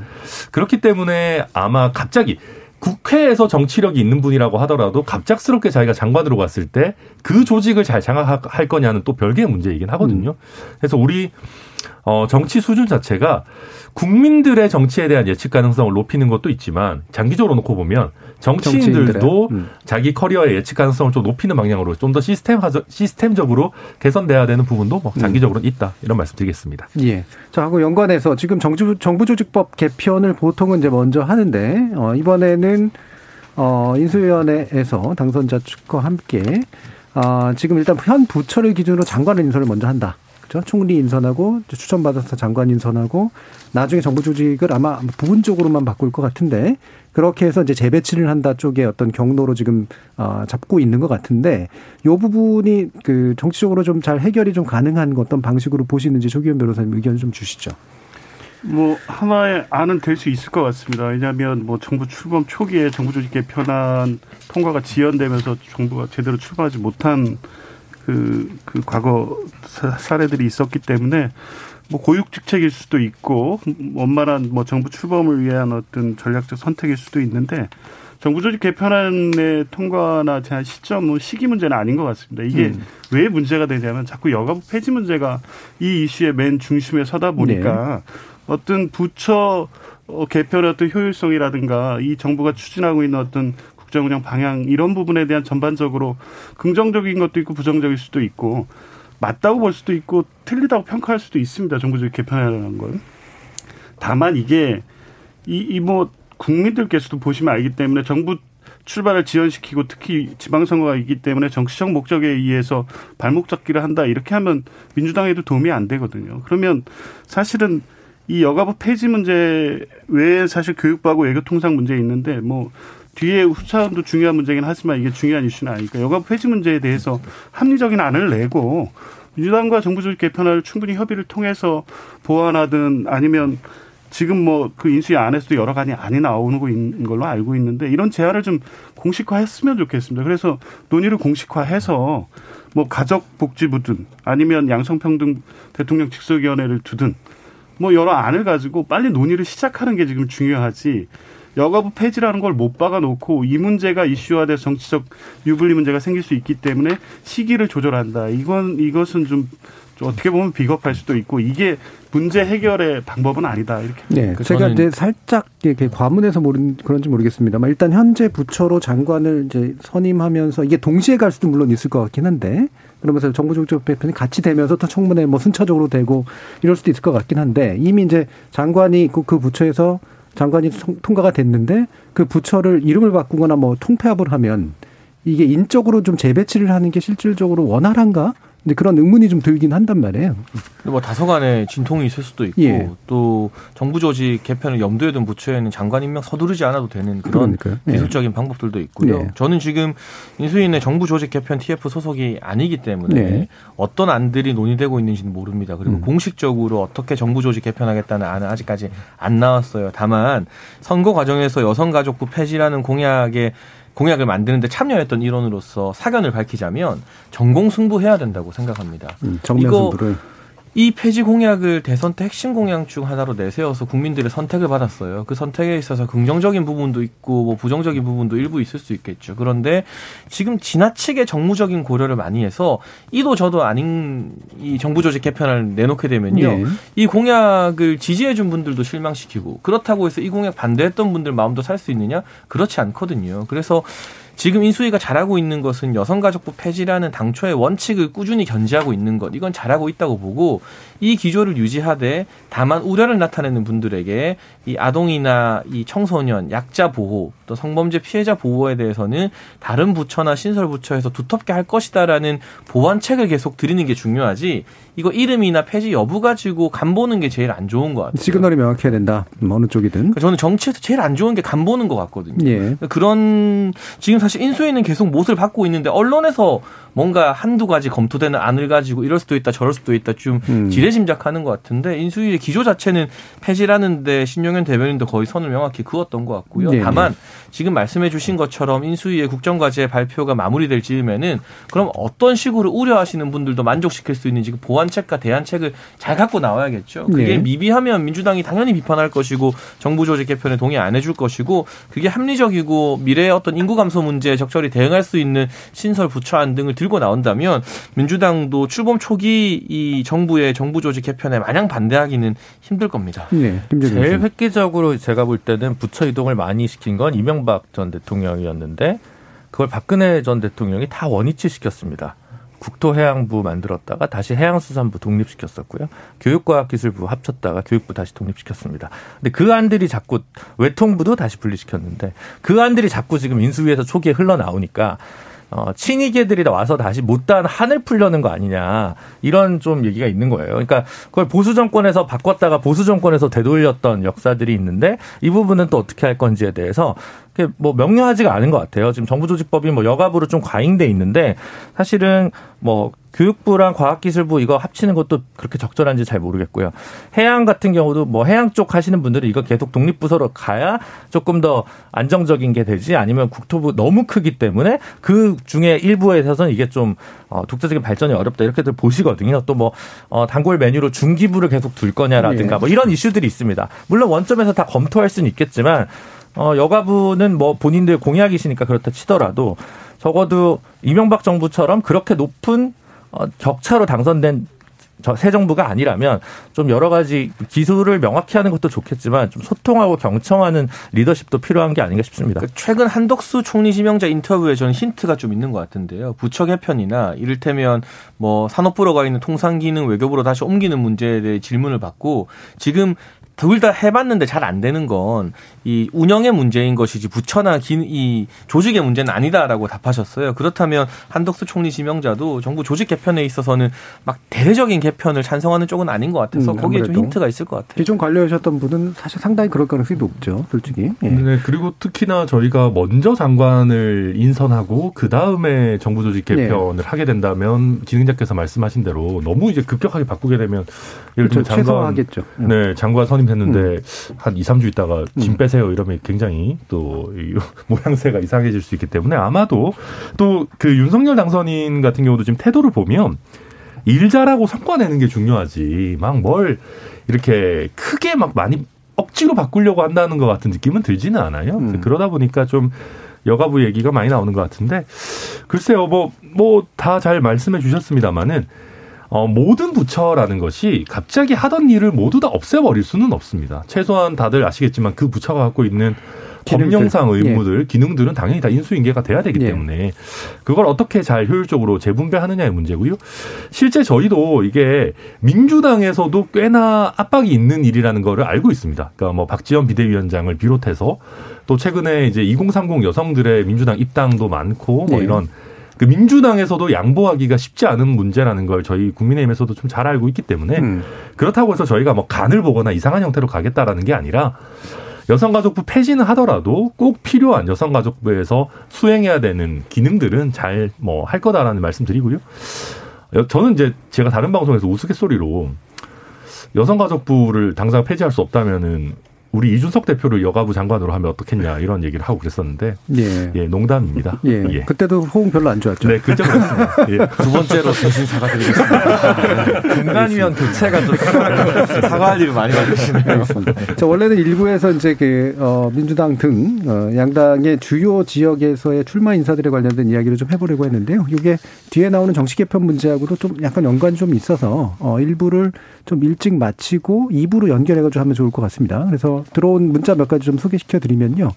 그렇기 때문에 아마 갑자기 국회에서 정치력이 있는 분이라고 하더라도 갑작스럽게 자기가 장관으로 갔을 때 그 조직을 잘 장악할 거냐는 또 별개의 문제이긴 하거든요. 그래서 우리 어 정치 수준 자체가 국민들의 정치에 대한 예측 가능성을 높이는 것도 있지만 장기적으로 놓고 보면 정치인들도 음. 자기 커리어의 예측 가능성을 좀 높이는 방향으로 좀 더 시스템 시스템적으로 개선돼야 되는 부분도 뭐 장기적으로 는 있다 이런 말씀드리겠습니다. 예. 자 하고 연관해서 지금 정부 정부 조직법 개편을 보통은 이제 먼저 하는데 어, 이번에는 어, 인수위원회에서 당선자 측과 함께 어, 지금 일단 현 부처를 기준으로 장관을 인선을 먼저 한다. 그죠? 총리 인선하고 추천받아서 장관 인선하고 나중에 정부 조직을 아마 부분적으로만 바꿀 것 같은데 그렇게 해서 이제 재배치를 한다 쪽에 어떤 경로로 지금 어 잡고 있는 것 같은데 요 부분이 그 정치적으로 좀 잘 해결이 좀 가능한 어떤 방식으로 보시는지 조기현 변호사님 의견 좀 주시죠. 뭐 하나의 안은 될 수 있을 것 같습니다. 왜냐하면 뭐 정부 출범 초기에 정부 조직 개편안 통과가 지연되면서 정부가 제대로 출범하지 못한 그, 그 과거 사례들이 있었기 때문에 뭐 고육직책일 수도 있고 원만한 뭐 정부 출범을 위한 어떤 전략적 선택일 수도 있는데 정부 조직 개편안의 통과나 제한 시점은 시기 문제는 아닌 것 같습니다. 이게 음. 왜 문제가 되냐면 자꾸 여가부 폐지 문제가 이 이슈의 맨 중심에 서다 보니까 네. 어떤 부처 개편의 어떤 효율성이라든가 이 정부가 추진하고 있는 어떤 국정 운영 방향 이런 부분에 대한 전반적으로 긍정적인 것도 있고 부정적일 수도 있고 맞다고 볼 수도 있고 틀리다고 평가할 수도 있습니다. 정부적 개편이라는 건. 다만 이게 이뭐 국민들께서도 보시면 알기 때문에 정부 출발을 지연시키고 특히 지방선거가 있기 때문에 정치적 목적에 의해서 발목 잡기를 한다 이렇게 하면 민주당에도 도움이 안 되거든요. 그러면 사실은 이 여가부 폐지 문제 외에 사실 교육부하고 외교통상 문제 있는데 뭐 뒤에 후차원도 중요한 문제긴 하지만 이게 중요한 이슈는 아니니까 여가부 폐지 문제에 대해서 합리적인 안을 내고 민주당과 정부 조직 개편을 충분히 협의를 통해서 보완하든 아니면 지금 뭐 그 인수위 안에서도 여러 가지 안이 나오는 걸로 알고 있는데 이런 제안을 좀 공식화했으면 좋겠습니다. 그래서 논의를 공식화해서 뭐 가족복지부든 아니면 양성평등 대통령 직속위원회를 두든 뭐 여러 안을 가지고 빨리 논의를 시작하는 게 지금 중요하지 여가부 폐지라는 걸 못 박아놓고 이 문제가 이슈화돼 정치적 유불리 문제가 생길 수 있기 때문에 시기를 조절한다. 이건 이것은 좀 어떻게 보면 비겁할 수도 있고 이게 문제 해결의 방법은 아니다 이렇게. 네, 제가 이제 살짝 이렇게 과문해서 모른 그런지 모르겠습니다만 일단 현재 부처로 장관을 이제 선임하면서 이게 동시에 갈 수도 물론 있을 것 같긴 한데 그러면서 정부 조직 개편이 같이 되면서 또 청문회 뭐 순차적으로 되고 이럴 수도 있을 것 같긴 한데 이미 이제 장관이 그, 그 부처에서 장관이 통과가 됐는데 그 부처를 이름을 바꾸거나 뭐 통폐합을 하면 이게 인적으로 좀 재배치를 하는 게 실질적으로 원활한가? 근데 그런 의문이 좀 들긴 한단 말이에요. 뭐 다소간에 진통이 있을 수도 있고 예. 또 정부 조직 개편을 염두에 둔 부처에는 장관 임명 서두르지 않아도 되는 그런 그러니까요. 예. 기술적인 방법들도 있고요. 예. 저는 지금 인수인의 정부 조직 개편 TF 소속이 아니기 때문에 네. 어떤 안들이 논의되고 있는지는 모릅니다. 그리고 음. 공식적으로 어떻게 정부 조직 개편하겠다는 안은 아직까지 안 나왔어요. 다만 선거 과정에서 여성가족부 폐지라는 공약에 공약을 만드는데 참여했던 일원으로서 사견을 밝히자면 전공 승부해야 된다고 생각합니다. 음, 정면 이거 승부를. 이 폐지 공약을 대선 때 핵심 공약 중 하나로 내세워서 국민들의 선택을 받았어요. 그 선택에 있어서 긍정적인 부분도 있고 뭐 부정적인 부분도 일부 있을 수 있겠죠. 그런데 지금 지나치게 정무적인 고려를 많이 해서 이도 저도 아닌 이 정부 조직 개편을 내놓게 되면요. 네. 이 공약을 지지해 준 분들도 실망시키고 그렇다고 해서 이 공약 반대했던 분들 마음도 살 수 있느냐? 그렇지 않거든요. 그래서 지금 인수위가 잘하고 있는 것은 여성가족부 폐지라는 당초의 원칙을 꾸준히 견지하고 있는 것. 이건 잘하고 있다고 보고 이 기조를 유지하되 다만 우려를 나타내는 분들에게 이 아동이나 이 청소년 약자 보호 또 성범죄 피해자 보호에 대해서는 다른 부처나 신설 부처에서 두텁게 할 것이다라는 보완책을 계속 드리는 게 중요하지 이거 이름이나 폐지 여부 가지고 간 보는 게 제일 안 좋은 것 같아요. 시그널이 명확해야 된다. 뭐 어느 쪽이든. 그러니까 저는 정치에서 제일 안 좋은 게 간 보는 것 같거든요. 예. 그런 지금 사실 인수위는 계속 못을 받고 있는데 언론에서 뭔가 한두 가지 검토되는 안을 가지고 이럴 수도 있다 저럴 수도 있다 좀 음. 지레 짐작하는 것 같은데 인수위의 기조 자체는 폐지라는데 신용현 대변인도 거의 선을 명확히 그었던 것 같고요. 네. 다만 지금 말씀해 주신 것처럼 인수위의 국정과제 발표가 마무리될 즈음에는 그럼 어떤 식으로 우려하시는 분들도 만족시킬 수 있는지 그 보완책과 대안책을 잘 갖고 나와야겠죠. 그게 네. 미비하면 민주당이 당연히 비판할 것이고 정부 조직 개편에 동의 안 해줄 것이고 그게 합리적이고 미래의 어떤 인구 감소 문제에 적절히 대응할 수 있는 신설 부처안 등을 들고 나온다면 민주당도 출범 초기 이 정부의 정부 조직 개편에 마냥 반대하기는 힘들 겁니다. 네, 제일 획기적으로 제가 볼 때는 부처 이동을 많이 시킨 건 이명 박 전 대통령이었는데 그걸 박근혜 전 대통령이 다 원위치 시켰습니다. 국토해양부 만들었다가 다시 해양수산부 독립시켰었고요. 교육과학기술부 합쳤다가 교육부 다시 독립시켰습니다. 근데 그 안들이 자꾸 외통부도 다시 분리시켰는데 그 안들이 자꾸 지금 인수위에서 초기에 흘러나오니까 어, 친이계들이 와서 다시 못다한 한을 풀려는 거 아니냐 이런 좀 얘기가 있는 거예요. 그러니까 그걸 보수 정권에서 바꿨다가 보수 정권에서 되돌렸던 역사들이 있는데 이 부분은 또 어떻게 할 건지에 대해서 뭐 명료하지가 않은 것 같아요. 지금 정부조직법이 뭐 여가부로 좀 과잉돼 있는데 사실은 뭐 교육부랑 과학기술부 이거 합치는 것도 그렇게 적절한지 잘 모르겠고요. 해양 같은 경우도 뭐 해양 쪽 하시는 분들은 이거 계속 독립부서로 가야 조금 더 안정적인 게 되지 아니면 국토부 너무 크기 때문에 그 중에 일부에 있어서는 이게 좀 어, 독자적인 발전이 어렵다 이렇게들 보시거든요. 또뭐 어, 단골 메뉴로 중기부를 계속 둘 거냐라든가 뭐 이런 이슈들이 있습니다. 물론 원점에서 다 검토할 수는 있겠지만 어, 여가부는 뭐 본인들 공약이시니까 그렇다 치더라도 적어도 이명박 정부처럼 그렇게 높은 어, 격차로 당선된 새 정부가 아니라면 좀 여러 가지 기술을 명확히 하는 것도 좋겠지만 좀 소통하고 경청하는 리더십도 필요한 게 아닌가 싶습니다. 그 최근 한덕수 총리 지명자 인터뷰에 저는 힌트가 좀 있는 것 같은데요. 부처 개편이나 이를테면 뭐 산업부로 가 있는 통상기능 외교부로 다시 옮기는 문제에 대해 질문을 받고 지금 둘 다 해봤는데 잘 안 되는 건 이 운영의 문제인 것이지 부처나 기, 이 조직의 문제는 아니다라고 답하셨어요. 그렇다면 한덕수 총리 지명자도 정부 조직 개편에 있어서는 막 대대적인 개편을 찬성하는 쪽은 아닌 것 같아서 음, 거기에 좀 힌트가 있을 것 같아요. 기존 관료하셨던 분은 사실 상당히 그럴 가능성이 높죠, 솔직히. 예. 네, 그리고 특히나 저희가 먼저 장관을 인선하고 그 다음에 정부 조직 개편을 네. 하게 된다면 진행자께서 말씀하신 대로 너무 이제 급격하게 바꾸게 되면 예를 들면 그렇죠, 장관 하겠죠. 네, 장관 선임 했는데 음. 한 2, 3주 있다가 짐 음. 빼세요 이러면 굉장히 또 모양새가 이상해질 수 있기 때문에 아마도 또 그 윤석열 당선인 같은 경우도 지금 태도를 보면 일 잘하고 성과 내는 게 중요하지 막 뭘 이렇게 크게 막 많이 억지로 바꾸려고 한다는 것 같은 느낌은 들지는 않아요. 음. 그러다 보니까 좀 여가부 얘기가 많이 나오는 것 같은데 글쎄요 뭐 뭐 다 잘 말씀해 주셨습니다마는 어, 모든 부처라는 것이 갑자기 하던 일을 모두 다 없애버릴 수는 없습니다. 최소한 다들 아시겠지만 그 부처가 갖고 있는 법령상 의무들, 예. 기능들은 당연히 다 인수인계가 돼야 되기 예. 때문에 그걸 어떻게 잘 효율적으로 재분배하느냐의 문제고요. 실제 저희도 이게 민주당에서도 꽤나 압박이 있는 일이라는 거를 알고 있습니다. 그러니까 뭐 박지원 비대위원장을 비롯해서 또 최근에 이제 2030 여성들의 민주당 입당도 많고 뭐 예. 이런 그 민주당에서도 양보하기가 쉽지 않은 문제라는 걸 저희 국민의힘에서도 좀 잘 알고 있기 때문에 음. 그렇다고 해서 저희가 뭐 간을 보거나 이상한 형태로 가겠다라는 게 아니라 여성가족부 폐지는 하더라도 꼭 필요한 여성가족부에서 수행해야 되는 기능들은 잘 뭐 할 거다라는 말씀드리고요. 저는 이제 제가 다른 방송에서 우스갯소리로 여성가족부를 당장 폐지할 수 없다면은 우리 이준석 대표를 여가부 장관으로 하면 어떻겠냐 이런 얘기를 하고 그랬었는데 예, 예 농담입니다. 예. 예. 그때도 호응 별로 안 좋았죠. 네, 그죠. 예. 두 번째로 대신 사과드리겠습니다. 중간위원 교체가 좀 사과할 일이 많이 많으시네요. 자, 원래는 일부에서 이제 그 어, 민주당 등 어, 양당의 주요 지역에서의 출마 인사들에 관련된 이야기를 좀 해보려고 했는데요. 이게 뒤에 나오는 정식 개편 문제하고도 좀 약간 연관이 좀 있어서 어, 일부를 좀 일찍 마치고 2부로 연결해가지고 하면 좋을 것 같습니다. 그래서 들어온 문자 몇 가지 좀 소개시켜 드리면요.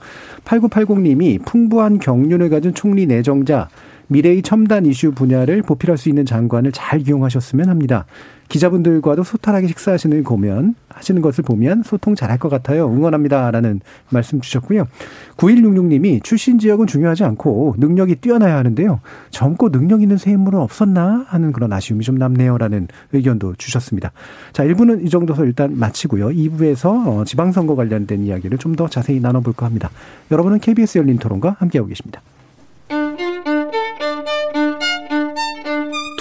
8980님이 풍부한 경륜을 가진 총리 내정자 미래의 첨단 이슈 분야를 보필할 수 있는 장관을 잘 기용하셨으면 합니다. 기자분들과도 소탈하게 식사하시는 보면 하시는 것을 보면 소통 잘할 것 같아요. 응원합니다라는 말씀 주셨고요. 9166님이 출신 지역은 중요하지 않고 능력이 뛰어나야 하는데요. 젊고 능력 있는 세인물은 없었나 하는 그런 아쉬움이 좀 남네요라는 의견도 주셨습니다. 자, 1부는 이 정도서 일단 마치고요. 2부에서 어, 지방선거 관련된 이야기를 좀 더 자세히 나눠볼까 합니다. 여러분은 KBS 열린 토론과 함께하고 계십니다.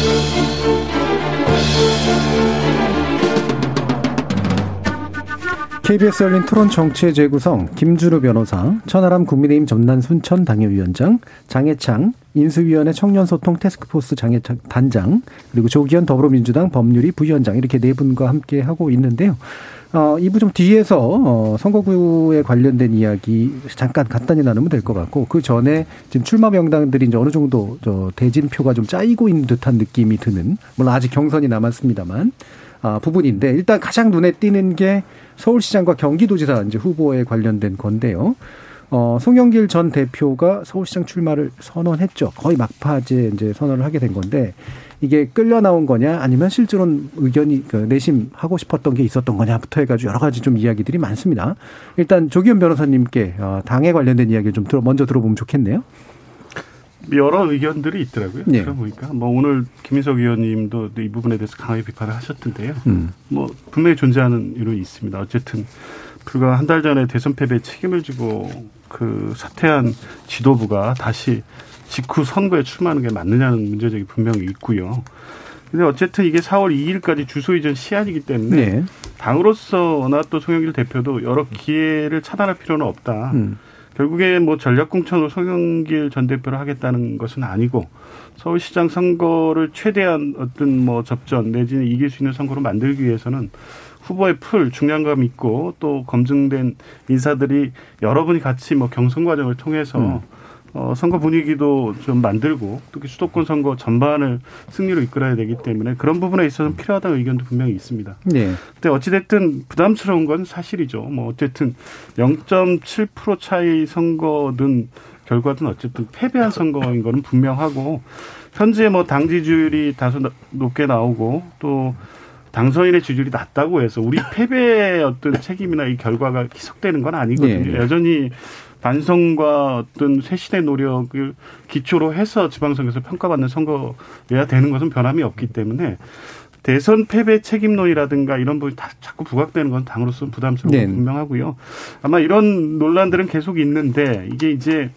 thank you KBS 열린 토론 정치의 재구성 김주루 변호사, 천하람 국민의힘 전남 순천 당협위원장, 장해창 인수위원회 청년소통 테스크포스 장해창 단장, 그리고 조기현 더불어민주당 법률위 부위원장 이렇게 네 분과 함께 하고 있는데요. 어, 이부 좀 뒤에서 어, 선거구에 관련된 이야기 잠깐 간단히 나누면 될 것 같고 그 전에 지금 출마 명단들이 이제 어느 정도 저 대진표가 좀 짜이고 있는 듯한 느낌이 드는 물론 아직 경선이 남았습니다만 아, 부분인데 일단 가장 눈에 띄는 게 서울시장과 경기도지사 이제 후보에 관련된 건데요. 어, 송영길 전 대표가 서울시장 출마를 선언했죠. 거의 막파제 이제 선언을 하게 된 건데 이게 끌려 나온 거냐 아니면 실제로는 의견이 그 내심하고 싶었던 게 있었던 거냐부터 해가지고 여러 가지 좀 이야기들이 많습니다. 일단 조기현 변호사님께 어, 당에 관련된 이야기 좀 들어 먼저 들어보면 좋겠네요. 여러 의견들이 있더라고요. 네. 들어보니까 뭐 오늘 김인석 의원님도 이 부분에 대해서 강하게 비판을 하셨던데요. 음. 뭐 분명히 존재하는 이론이 있습니다. 어쨌든 불과 한 달 전에 대선 패배 책임을 지고 그 사퇴한 지도부가 다시 직후 선거에 출마하는 게 맞느냐는 문제적이 분명히 있고요. 근데 어쨌든 이게 4월 2일까지 주소 이전 시한이기 때문에 네. 당으로서나 또 송영길 대표도 여러 기회를 차단할 필요는 없다. 음. 결국에 뭐 전략공천으로 송영길 전 대표를 하겠다는 것은 아니고 서울시장 선거를 최대한 어떤 뭐 접전 내지는 이길 수 있는 선거로 만들기 위해서는 후보의 풀 중량감 있고 또 검증된 인사들이 여러분이 같이 뭐 경선 과정을 통해서 음. 어, 선거 분위기도 좀 만들고 특히 수도권 선거 전반을 승리로 이끌어야 되기 때문에 그런 부분에 있어서 필요하다는 의견도 분명히 있습니다. 네. 근데 어찌됐든 부담스러운 건 사실이죠. 뭐 어쨌든 0.7% 차이 선거든 결과든 어쨌든 패배한 선거인 거는 분명하고 현재 뭐 당 지지율이 다소 높게 나오고 또 당선인의 지지율이 낮다고 해서 우리 패배의 어떤 책임이나 이 결과가 희석되는 건 아니거든요. 네. 여전히 반성과 어떤 쇄신의 노력을 기초로 해서 지방선거에서 평가받는 선거여야 되는 것은 변함이 없기 때문에 대선 패배 책임론이라든가 이런 부분이 다 자꾸 부각되는 건 당으로서는 부담스러운 네. 분명하고요. 아마 이런 논란들은 계속 있는데 이게 이제 이제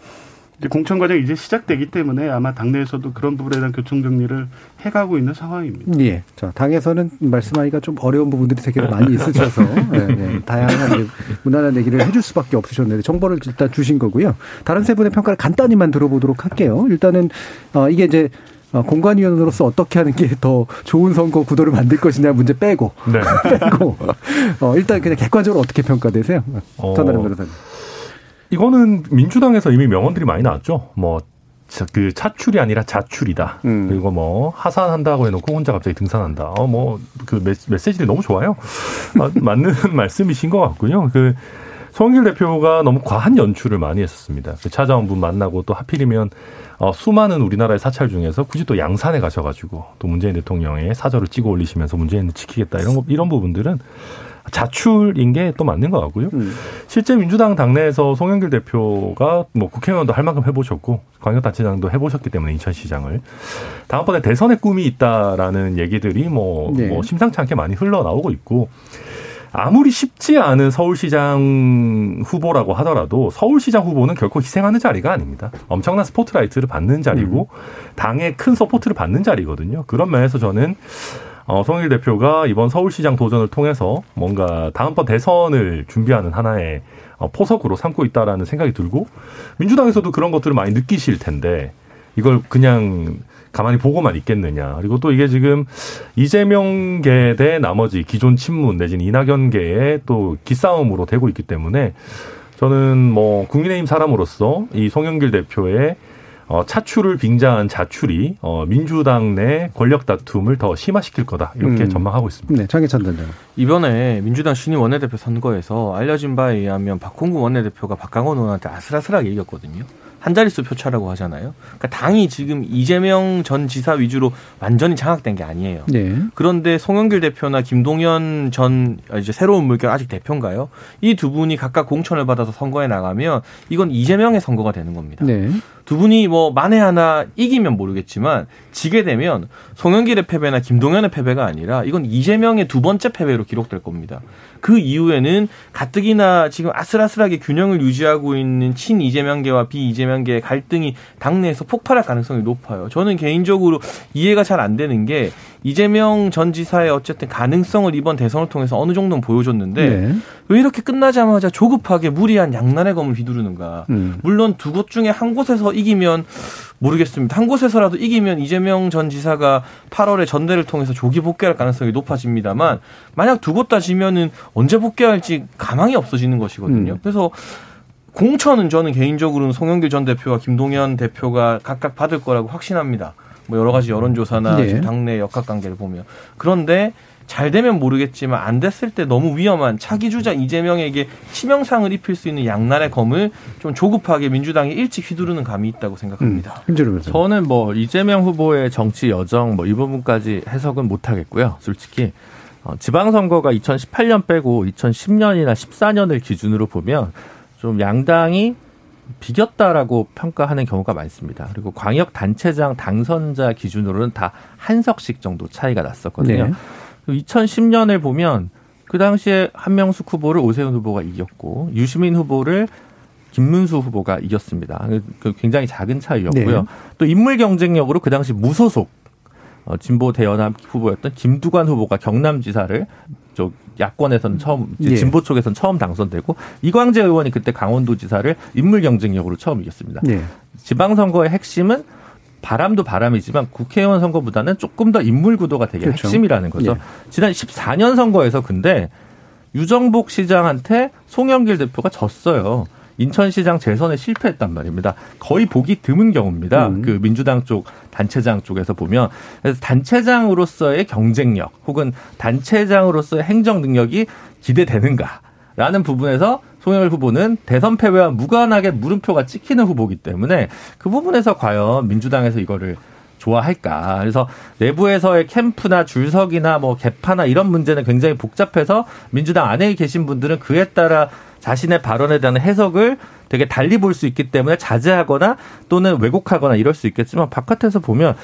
공천 과정이 이제 시작되기 때문에 아마 당내에서도 그런 부분에 대한 교통 정리를 해가고 있는 상황입니다. 예. 자, 당에서는 말씀하기가 좀 어려운 부분들이 되게 많이 있으셔서 네, 네. 다양한 무난한 얘기를 해줄 수밖에 없으셨는데 정보를 일단 주신 거고요. 다른 세 분의 평가를 간단히만 들어보도록 할게요. 일단은 어, 이게 이제 어, 공관위원으로서 어떻게 하는 게 더 좋은 선거 구도를 만들 것이냐 문제 빼고 네. 빼고 어, 일단 그냥 객관적으로 어떻게 평가되세요? 어. 전하는 변호사님. 이거는 민주당에서 이미 명언들이 많이 나왔죠. 뭐, 그 차출이 아니라 자출이다. 음. 그리고 뭐 하산한다고 해놓고 혼자 갑자기 등산한다. 어, 뭐, 그 메시지들이 너무 좋아요. 아, 맞는 말씀이신 것 같고요. 그 송길 대표가 너무 과한 연출을 많이 했었습니다. 그 찾아온 분 만나고 또 하필이면 어, 수많은 우리나라의 사찰 중에서 굳이 또 양산에 가셔가지고 또 문재인 대통령의 사절을 찍어 올리시면서 문재인을 지키겠다 이런 거, 이런 부분들은 자출인 게 또 맞는 것 같고요. 음. 실제 민주당 당내에서 송영길 대표가 뭐 국회의원도 할 만큼 해보셨고 광역단체장도 해보셨기 때문에 인천시장을 다음번에 대선의 꿈이 있다라는 얘기들이 뭐, 네. 뭐 심상치 않게 많이 흘러나오고 있고 아무리 쉽지 않은 서울시장 후보라고 하더라도 서울시장 후보는 결코 희생하는 자리가 아닙니다. 엄청난 스포트라이트를 받는 자리고 음. 당의 큰 support를 받는 자리거든요. 그런 면에서 저는 어, 송영길 대표가 이번 서울시장 도전을 통해서 뭔가 다음번 대선을 준비하는 하나의 어, 포석으로 삼고 있다라는 생각이 들고 민주당에서도 그런 것들을 많이 느끼실 텐데 이걸 그냥 가만히 보고만 있겠느냐. 그리고 또 이게 지금 이재명계 대 나머지 기존 친문 내지는 이낙연계의 또 기싸움으로 되고 있기 때문에 저는 뭐 국민의힘 사람으로서 이 송영길 대표의 어, 차출을 빙자한 자출이 어, 민주당 내 권력 다툼을 더 심화시킬 거다 이렇게 음. 전망하고 있습니다. 네, 장혜찬 단장. 이번에 민주당 신임 원내대표 선거에서 알려진 바에 의하면 박홍구 원내대표가 박강원 의원한테 아슬아슬하게 이겼거든요. 한 자릿수 표차라고 하잖아요. 그러니까 당이 지금 이재명 전 지사 위주로 완전히 장악된 게 아니에요. 네. 그런데 송영길 대표나 김동연 전 이제 새로운 물결 아직 대표인가요? 이 두 분이 각각 공천을 받아서 선거에 나가면 이건 이재명의 선거가 되는 겁니다. 네. 두 분이 뭐 만에 하나 이기면 모르겠지만 지게 되면 송영길의 패배나 김동연의 패배가 아니라 이건 이재명의 두 번째 패배로 기록될 겁니다. 그 이후에는 가뜩이나 지금 아슬아슬하게 균형을 유지하고 있는 친 이재명계와 비 이재명계의 갈등이 당내에서 폭발할 가능성이 높아요. 저는 개인적으로 이해가 잘 안 되는 게 이재명 전 지사의 어쨌든 가능성을 이번 대선을 통해서 어느 정도는 보여줬는데 네. 왜 이렇게 끝나자마자 조급하게 무리한 양날의 검을 휘두르는가. 음. 물론 두 곳 중에 한 곳에서 이기면 모르겠습니다. 한 곳에서라도 이기면 이재명 전 지사가 8월에 전대를 통해서 조기 복귀할 가능성이 높아집니다만 만약 두 곳 다 지면은 언제 복귀할지 가망이 없어지는 것이거든요. 음. 그래서 공천은 저는 개인적으로는 송영길 전 대표와 김동연 대표가 각각 받을 거라고 확신합니다. 뭐 여러 가지 여론조사나 네. 당내 역학관계를 보면 그런데 잘 되면 모르겠지만 안 됐을 때 너무 위험한 차기 주자 이재명에게 치명상을 입힐 수 있는 양날의 검을 좀 조급하게 민주당이 일찍 휘두르는 감이 있다고 생각합니다. 음, 저는 뭐 이재명 후보의 정치 여정 뭐 이 부분까지 해석은 못 하겠고요. 솔직히 어, 지방선거가 2018년 빼고 2010년이나 14년을 기준으로 보면 좀 양당이 비겼다라고 평가하는 경우가 많습니다. 그리고 광역 단체장 당선자 기준으로는 다 한 석씩 정도 차이가 났었거든요. 네. 2010년을 보면 그 당시에 한명숙 후보를 오세훈 후보가 이겼고 유시민 후보를 김문수 후보가 이겼습니다. 그 굉장히 작은 차이였고요. 네. 또 인물 경쟁력으로 그 당시 무소속 어, 진보 대연합 후보였던 김두관 후보가 경남지사를 저 야권에서는 처음 예. 진보 쪽에서는 처음 당선되고 이광재 의원이 그때 강원도지사를 인물 경쟁력으로 처음 이겼습니다. 예. 지방선거의 핵심은 바람도 바람이지만 국회의원 선거보다는 조금 더 인물 구도가 되게 그렇죠. 핵심이라는 거죠. 예. 지난 14년 선거에서 근데 유정복 시장한테 송영길 대표가 졌어요. 인천시장 재선에 실패했단 말입니다. 거의 보기 드문 경우입니다. 음. 그 민주당 쪽 단체장 쪽에서 보면 그래서 단체장으로서의 경쟁력 혹은 단체장으로서의 행정 능력이 기대되는가라는 부분에서 송영길 후보는 대선 패배와 무관하게 물음표가 찍히는 후보이기 때문에 그 부분에서 과연 민주당에서 이거를 좋아할까. 그래서 내부에서의 캠프나 줄석이나 뭐 개파나 이런 문제는 굉장히 복잡해서 민주당 안에 계신 분들은 그에 따라 자신의 발언에 대한 해석을 되게 달리 볼 수 있기 때문에 자제하거나 또는 왜곡하거나 이럴 수 있겠지만 바깥에서 보면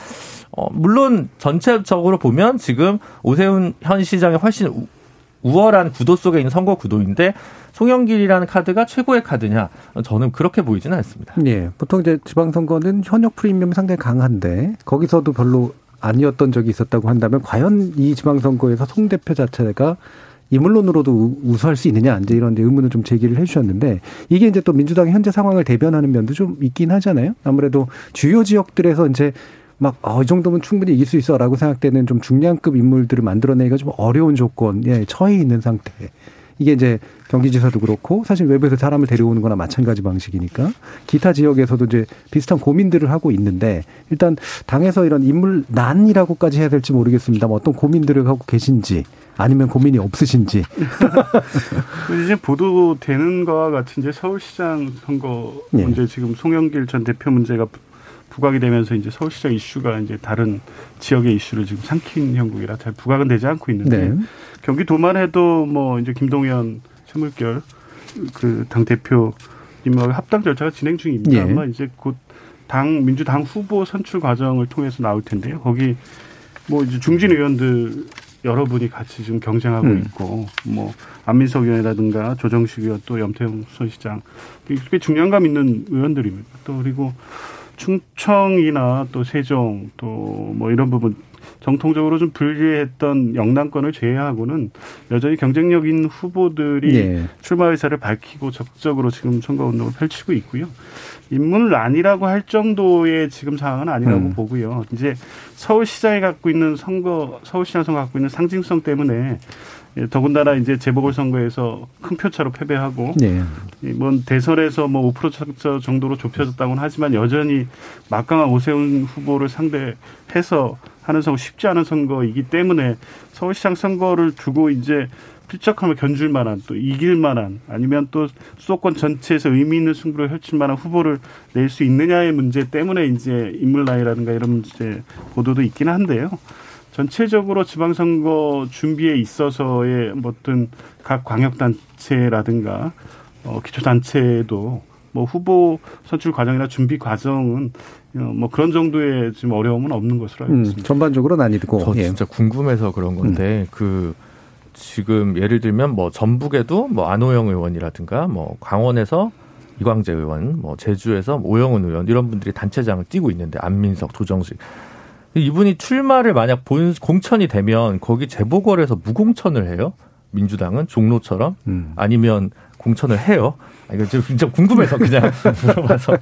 어 물론 전체적으로 보면 지금 오세훈 현 시장이 훨씬 우월한 구도 속에 있는 선거 구도인데 송영길이라는 카드가 최고의 카드냐? 저는 그렇게 보이지는 않습니다. 예. 보통 이제 지방선거는 현역 프리미엄이 상당히 강한데 거기서도 별로 아니었던 적이 있었다고 한다면 과연 이 지방선거에서 송 대표 자체가 이물론으로도 우수할 수 있느냐 이제 이런 의문을 좀 제기를 해주셨는데 이게 이제 또 민주당의 현재 상황을 대변하는 면도 좀 있긴 하잖아요. 아무래도 주요 지역들에서 이제 막, 어, 이 정도면 충분히 이길 수 있어 라고 생각되는 좀 중량급 인물들을 만들어내기가 좀 어려운 조건에 처해 있는 상태. 이게 이제 경기지사도 그렇고 사실 외부에서 사람을 데려오는 거나 마찬가지 방식이니까 기타 지역에서도 이제 비슷한 고민들을 하고 있는데 일단 당에서 이런 인물 난이라고까지 해야 될지 모르겠습니다만 어떤 고민들을 하고 계신지 아니면 고민이 없으신지. 이제 보도되는 거와 같이 이제 서울시장 선거 예. 문제 지금 송영길 전 대표 문제가 부각이 되면서 이제 서울시장 이슈가 이제 다른 지역의 이슈를 지금 삼킨 형국이라 잘 부각은 되지 않고 있는데 네. 경기도만 해도 뭐 이제 김동연 최물결 그 당 대표님과 합당 절차가 진행 중입니다. 예. 아마 이제 곧 당 민주당 후보 선출 과정을 통해서 나올 텐데요. 거기 뭐 이제 중진 의원들 여러분이 같이 지금 경쟁하고 음. 있고 뭐 안민석 의원이라든가 조정식 의원 또 염태영 수시장 꽤 중량감 있는 의원들입니다. 또 그리고 충청이나 또 세종 또 뭐 이런 부분 정통적으로 좀 불리했던 영남권을 제외하고는 여전히 경쟁력 있는 후보들이 네. 출마 의사를 밝히고 적극적으로 지금 선거 운동을 펼치고 있고요. 인물란이라고 할 정도의 지금 상황은 아니라고 음. 보고요. 이제 서울시장이 갖고 있는 선거, 서울시장 선거 갖고 있는 상징성 때문에 예, 더군다나 이제 재보궐선거에서 큰 표차로 패배하고 네. 뭐 대선에서 뭐 5% 정도로 좁혀졌다고는 하지만 여전히 막강한 오세훈 후보를 상대해서 하는 선거 쉽지 않은 선거이기 때문에 서울시장 선거를 두고 이제 필적하면 견줄 만한 또 이길 만한 아니면 또 수도권 전체에서 의미 있는 승부를 펼칠 만한 후보를 낼 수 있느냐의 문제 때문에 이제 인물 나이라든가 이런 문제 보도도 있긴 한데요. 전체적으로 지방선거 준비에 있어서의 어떤 각 광역단체라든가 어, 기초단체도 뭐 후보 선출 과정이나 준비 과정은 어, 뭐 그런 정도의 지금 어려움은 없는 것으로 알고 음, 있습니다. 음, 전반적으로 아니고 저 예. 진짜 궁금해서 그런 건데 음. 그 지금 예를 들면 뭐 전북에도 뭐 안호영 의원이라든가 뭐 강원에서 이광재 의원, 뭐 제주에서 오영훈 의원 이런 분들이 단체장을 띄고 있는데 안민석, 조정식 이분이 출마를 만약 본 공천이 되면 거기 재보궐에서 무공천을 해요. 민주당은 종로처럼 음. 아니면 공천을 해요. 아, 이거 좀 진짜 궁금해서 그냥 물어봐서.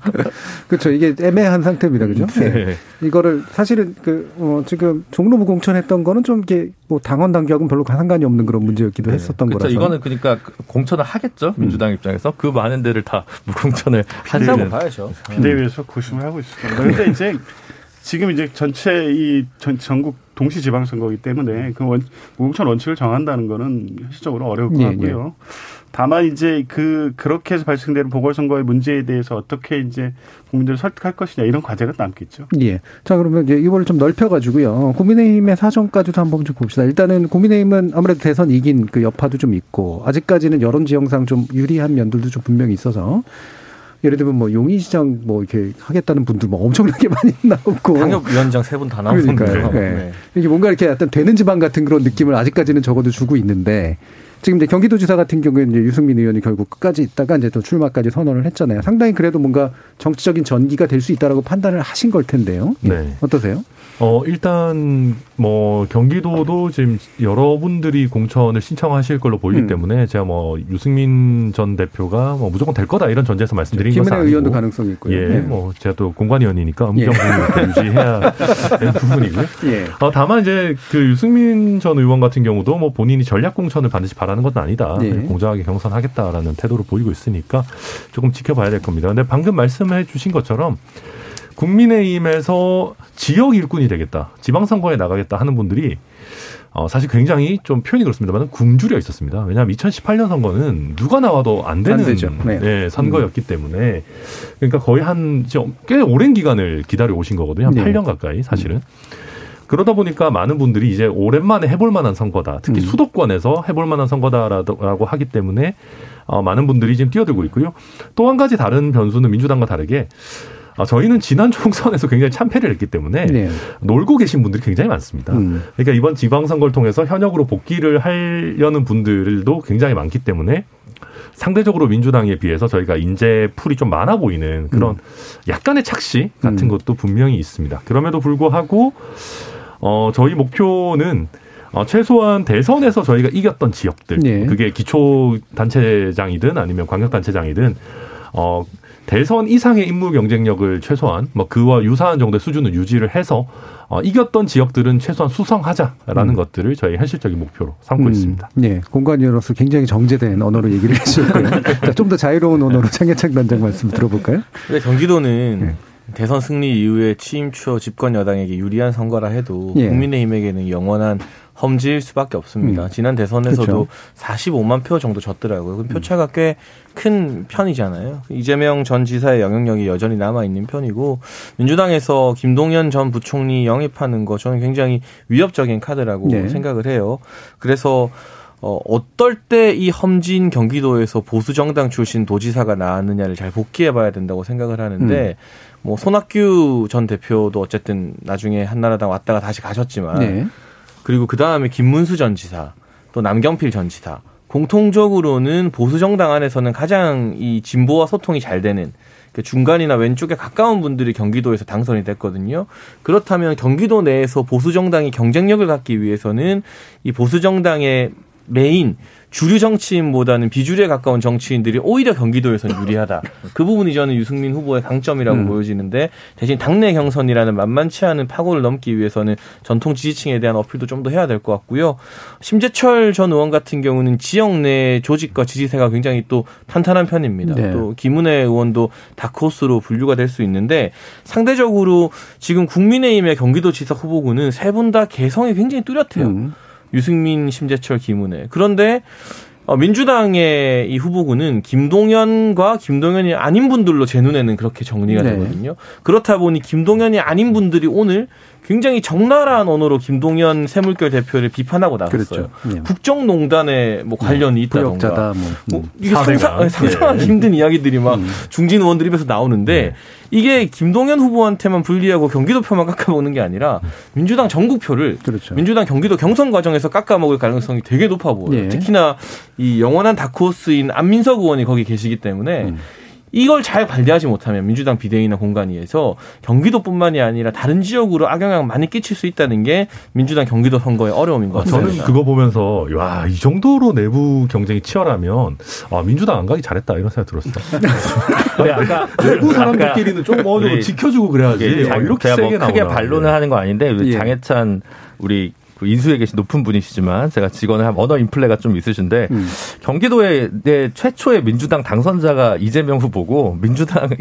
그렇죠. 이게 애매한 상태입니다. 그죠? 네. 네. 이거를 사실은 그, 어, 지금 종로 무공천했던 거는 좀 이게 뭐 당원 당규하고는 별로 상관이 없는 그런 문제였기도 네. 했었던 그렇죠. 거라서. 이거는 그러니까 공천을 하겠죠. 민주당 음. 입장에서. 그 많은 데를 다 무공천을 한다고 봐야죠. 비대위에서 고심을 하고 있을 겁니다. 그런데 이제 지금 이제 전체 이 전, 전국 동시 지방선거이기 때문에 그 원, 무공천 원칙을 정한다는 거는 현실적으로 어려울 것 예, 같고요. 예, 예. 다만 이제 그 그렇게 해서 발생되는 보궐선거의 문제에 대해서 어떻게 이제 국민들을 설득할 것이냐 이런 과제가 남겠죠. 예. 자 그러면 이제 이걸 좀 넓혀가지고요. 국민의힘의 사정까지도 한번 좀 봅시다. 일단은 국민의힘은 아무래도 대선 이긴 그 여파도 좀 있고 아직까지는 여론 지형상 좀 유리한 면들도 좀 분명히 있어서 예를 들면 뭐 용인시장 뭐 이렇게 하겠다는 분들 뭐 엄청나게 많이 나오고 당협위원장 세 분 다 나오는데 그러니까요. 네. 네. 이게 뭔가 이렇게 어떤 되는 지방 같은 그런 느낌을 아직까지는 적어도 주고 있는데 지금 이제 경기도지사 같은 경우에는 이제 유승민 의원이 결국 끝까지 있다가 이제 또 출마까지 선언을 했잖아요. 상당히 그래도 뭔가 정치적인 전기가 될 수 있다라고 판단을 하신 걸 텐데요. 네. 어떠세요? 어, 일단, 뭐, 경기도도 지금 여러분들이 공천을 신청하실 걸로 보이기 음. 때문에 제가 뭐, 유승민 전 대표가 뭐, 무조건 될 거다 이런 전제에서 말씀드린 것은 아니고. 의원도 가능성이 있고요. 예, 네. 뭐, 제가 또 공관위원이니까 음경분을 예. 유지해야 되는 부분이고요. 예. 어, 다만 이제 그 유승민 전 의원 같은 경우도 뭐, 본인이 전략 공천을 반드시 바라는 건 아니다. 예. 공정하게 경선하겠다라는 태도를 보이고 있으니까 조금 지켜봐야 될 겁니다. 근데 방금 말씀해 주신 것처럼 국민의힘에서 지역 일꾼이 되겠다, 지방선거에 나가겠다 하는 분들이 어, 사실 굉장히 좀 표현이 그렇습니다만 굶주려 있었습니다. 왜냐하면 2018년 선거는 누가 나와도 안 되는 안 네. 네, 선거였기 음. 때문에 그러니까 거의 한 꽤 오랜 기간을 기다려 오신 거거든요. 한 네. 8년 가까이 사실은. 음. 그러다 보니까 많은 분들이 이제 오랜만에 해볼 만한 선거다. 특히 음. 수도권에서 해볼 만한 선거다라고 하기 때문에 어, 많은 분들이 지금 뛰어들고 있고요. 또 한 가지 다른 변수는 민주당과 다르게 아, 저희는 지난 총선에서 굉장히 참패를 했기 때문에 네. 놀고 계신 분들이 굉장히 많습니다. 음. 그러니까 이번 지방선거를 통해서 현역으로 복귀를 하려는 분들도 굉장히 많기 때문에 상대적으로 민주당에 비해서 저희가 인재 풀이 좀 많아 보이는 그런 음. 약간의 착시 같은 음. 것도 분명히 있습니다. 그럼에도 불구하고 어 저희 목표는 어, 최소한 대선에서 저희가 이겼던 지역들, 네. 그게 기초 단체장이든 아니면 광역 단체장이든 어 대선 이상의 인물 경쟁력을 최소한 뭐 그와 유사한 정도의 수준을 유지를 해서 어, 이겼던 지역들은 최소한 수성하자라는 음. 것들을 저희 현실적인 목표로 삼고 음. 있습니다. 네, 공관위원으로서 굉장히 정제된 언어로 얘기를 해주셨고요. 좀 더 자유로운 언어로 장혜창 단장 말씀 들어볼까요? 네, 경기도는 네. 대선 승리 이후에 취임 추후 집권 여당에게 유리한 선거라 해도 예. 국민의힘에게는 영원한 험지일 수밖에 없습니다. 음. 지난 대선에서도 그렇죠. 45만 표 정도 졌더라고요. 그 표차가 꽤큰 편이잖아요. 이재명 전 지사의 영향력이 여전히 남아 있는 편이고 민주당에서 김동연 전 부총리 영입하는 거 저는 굉장히 위협적인 카드라고 네. 생각을 해요. 그래서 어, 어떨 때 이 험진 경기도에서 보수 정당 출신 도지사가 나왔느냐를 잘 복귀해 봐야 된다고 생각을 하는데 음. 뭐 손학규 전 대표도 어쨌든 나중에 한나라당 왔다가 다시 가셨지만 네. 그리고 그 다음에 김문수 전 지사 또 남경필 전 지사 공통적으로는 보수 정당 안에서는 가장 이 진보와 소통이 잘 되는 그 중간이나 왼쪽에 가까운 분들이 경기도에서 당선이 됐거든요. 그렇다면 경기도 내에서 보수 정당이 경쟁력을 갖기 위해서는 이 보수 정당의 메인 주류 정치인보다는 비주류에 가까운 정치인들이 오히려 경기도에서는 유리하다. 그 부분이 저는 유승민 후보의 강점이라고 음. 보여지는데 대신 당내 경선이라는 만만치 않은 파고를 넘기 위해서는 전통 지지층에 대한 어필도 좀 더 해야 될 것 같고요. 심재철 전 의원 같은 경우는 지역 내 조직과 지지세가 굉장히 또 탄탄한 편입니다. 네. 또 김은혜 의원도 다크호스로 분류가 될 수 있는데 상대적으로 지금 국민의힘의 경기도지사 후보군은 세 분 다 개성이 굉장히 뚜렷해요. 음. 유승민, 심재철, 김은혜. 그런데 어, 민주당의 이 후보군은 김동연과 김동연이 아닌 분들로 제 눈에는 그렇게 정리가 네. 되거든요. 그렇다 보니 김동연이 아닌 분들이 오늘 굉장히 적나라한 언어로 김동연 세물결 대표를 비판하고 나섰어요. 그렇죠. 네. 국정농단에 뭐 관련이 있다던가. 뭐, 뭐 음. 이게 상상, 네. 상상하기 힘든 이야기들이 막 음. 중진 의원들 입에서 나오는데 네. 이게 김동연 후보한테만 불리하고 경기도 표만 깎아먹는 게 아니라 민주당 전국표를 그렇죠. 민주당 경기도 경선 과정에서 깎아먹을 가능성이 되게 높아 보여요. 네. 특히나 이 영원한 다크호스인 안민석 의원이 거기 계시기 때문에 음. 이걸 잘 관리하지 못하면 민주당 비대위나 공간위에서 경기도뿐만이 아니라 다른 지역으로 악영향 많이 끼칠 수 있다는 게 민주당 경기도 선거의 어려움인 것 같습니다. 저는 그거 보면서 와, 이 정도로 내부 경쟁이 치열하면 아, 민주당 안 가기 잘했다 이런 생각 들었어요. 네, 아까 내부 사람들끼리는 좀 어느 정도 지켜주고 그래야지. 아, 이렇게 제가 뭐 크게 반론을 하는 거 아닌데 예. 장해찬 우리 그 인수에 계신 높은 분이시지만 제가 직원을 한 언어 인플레가 좀 있으신데 음. 경기도의 최초의 민주당 당선자가 이재명 후보고 민주당의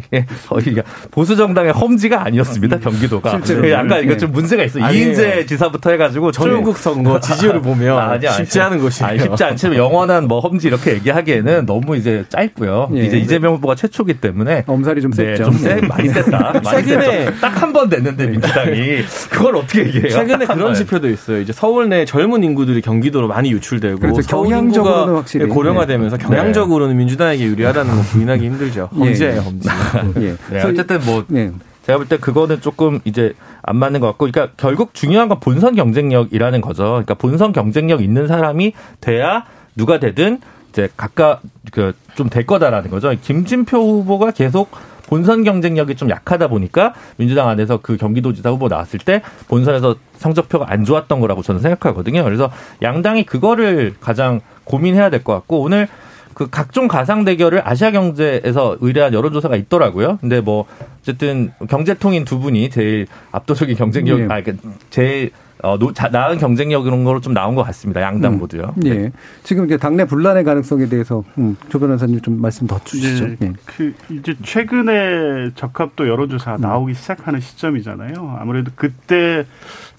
보수 정당의 험지가 아니었습니다. 경기도가 실제로 약간 이거 좀 문제가 있어. 요 이인재 지사부터 해가지고 전국 선거 지지율을 보면 아, 아니, 쉽지 않은 것이 아니, 쉽지 않지만 영원한 뭐 험지 이렇게 얘기하기에는 너무 이제 짧고요. 예. 이제 이재명 후보가 최초기 때문에 엄살이 좀 셌죠. 네, 좀 세, 많이 셌다. 최근에 딱한 번 냈는데 민주당이 그걸 어떻게 얘기해요? 최근에 그런 지표도 있어요. 이제 서울 내 젊은 인구들이 경기도로 많이 유출되고 그래서 경향적으로는 확실히 고령화되면서 네. 경향적으로는 민주당에게 유리하다는 거 부인하기 힘들죠. 예. 험지예요, 험지. 예. 네, 어쨌든 뭐 네. 제가 볼 때 그거는 조금 이제 안 맞는 것 같고, 그러니까 결국 중요한 건 본선 경쟁력이라는 거죠. 그러니까 본선 경쟁력 있는 사람이 돼야 누가 되든 이제 각각 그 좀 될 거다라는 거죠. 김진표 후보가 계속 본선 경쟁력이 좀 약하다 보니까 민주당 안에서 그 경기도지사 후보 나왔을 때 본선에서 성적표가 안 좋았던 거라고 저는 생각하거든요. 그래서 양당이 그거를 가장 고민해야 될 것 같고 오늘 그 각종 가상 대결을 아시아 경제에서 의뢰한 여론조사가 있더라고요. 근데 뭐 어쨌든 경제통인 두 분이 제일 압도적인 경쟁력, 네. 아, 제일 어, 노, 자, 나은 경쟁력 이런 거로 좀 나온 것 같습니다. 양당 음. 모두요. 예. 네. 지금 이제 당내 분란의 가능성에 대해서 음, 조 변호사님 좀 말씀 더 주시죠. 네. 네. 그 이제 최근에 적합도 여론조사 음. 나오기 시작하는 시점이잖아요. 아무래도 그때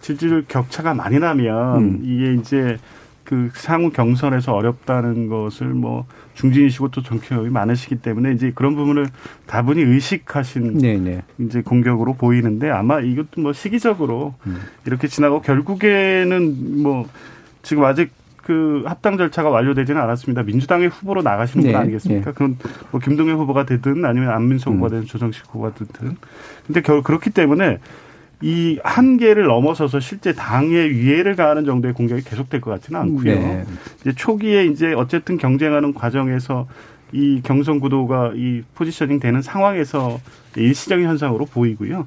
지지율 격차가 많이 나면 음. 이게 이제 그 상호 경선에서 어렵다는 것을 뭐 중진이시고 또 정치력이 많으시기 때문에 이제 그런 부분을 다분히 의식하신 네네. 네. 이제 공격으로 보이는데 아마 이것도 뭐 시기적으로 음. 이렇게 지나고 결국에는 뭐 지금 아직 그 합당 절차가 완료되지는 않았습니다. 민주당의 후보로 나가시는 네. 분 아니겠습니까? 네. 그건 뭐 김동연 후보가 되든 아니면 안민석 음. 후보가 되든 조정식 후보가 되든. 근데 결 그렇기 때문에 이 한계를 넘어서서 실제 당의 위해를 가하는 정도의 공격이 계속될 것 같지는 않고요. 네. 이제 초기에 이제 어쨌든 경쟁하는 과정에서 이 경선 구도가 이 포지셔닝 되는 상황에서 일시적인 현상으로 보이고요.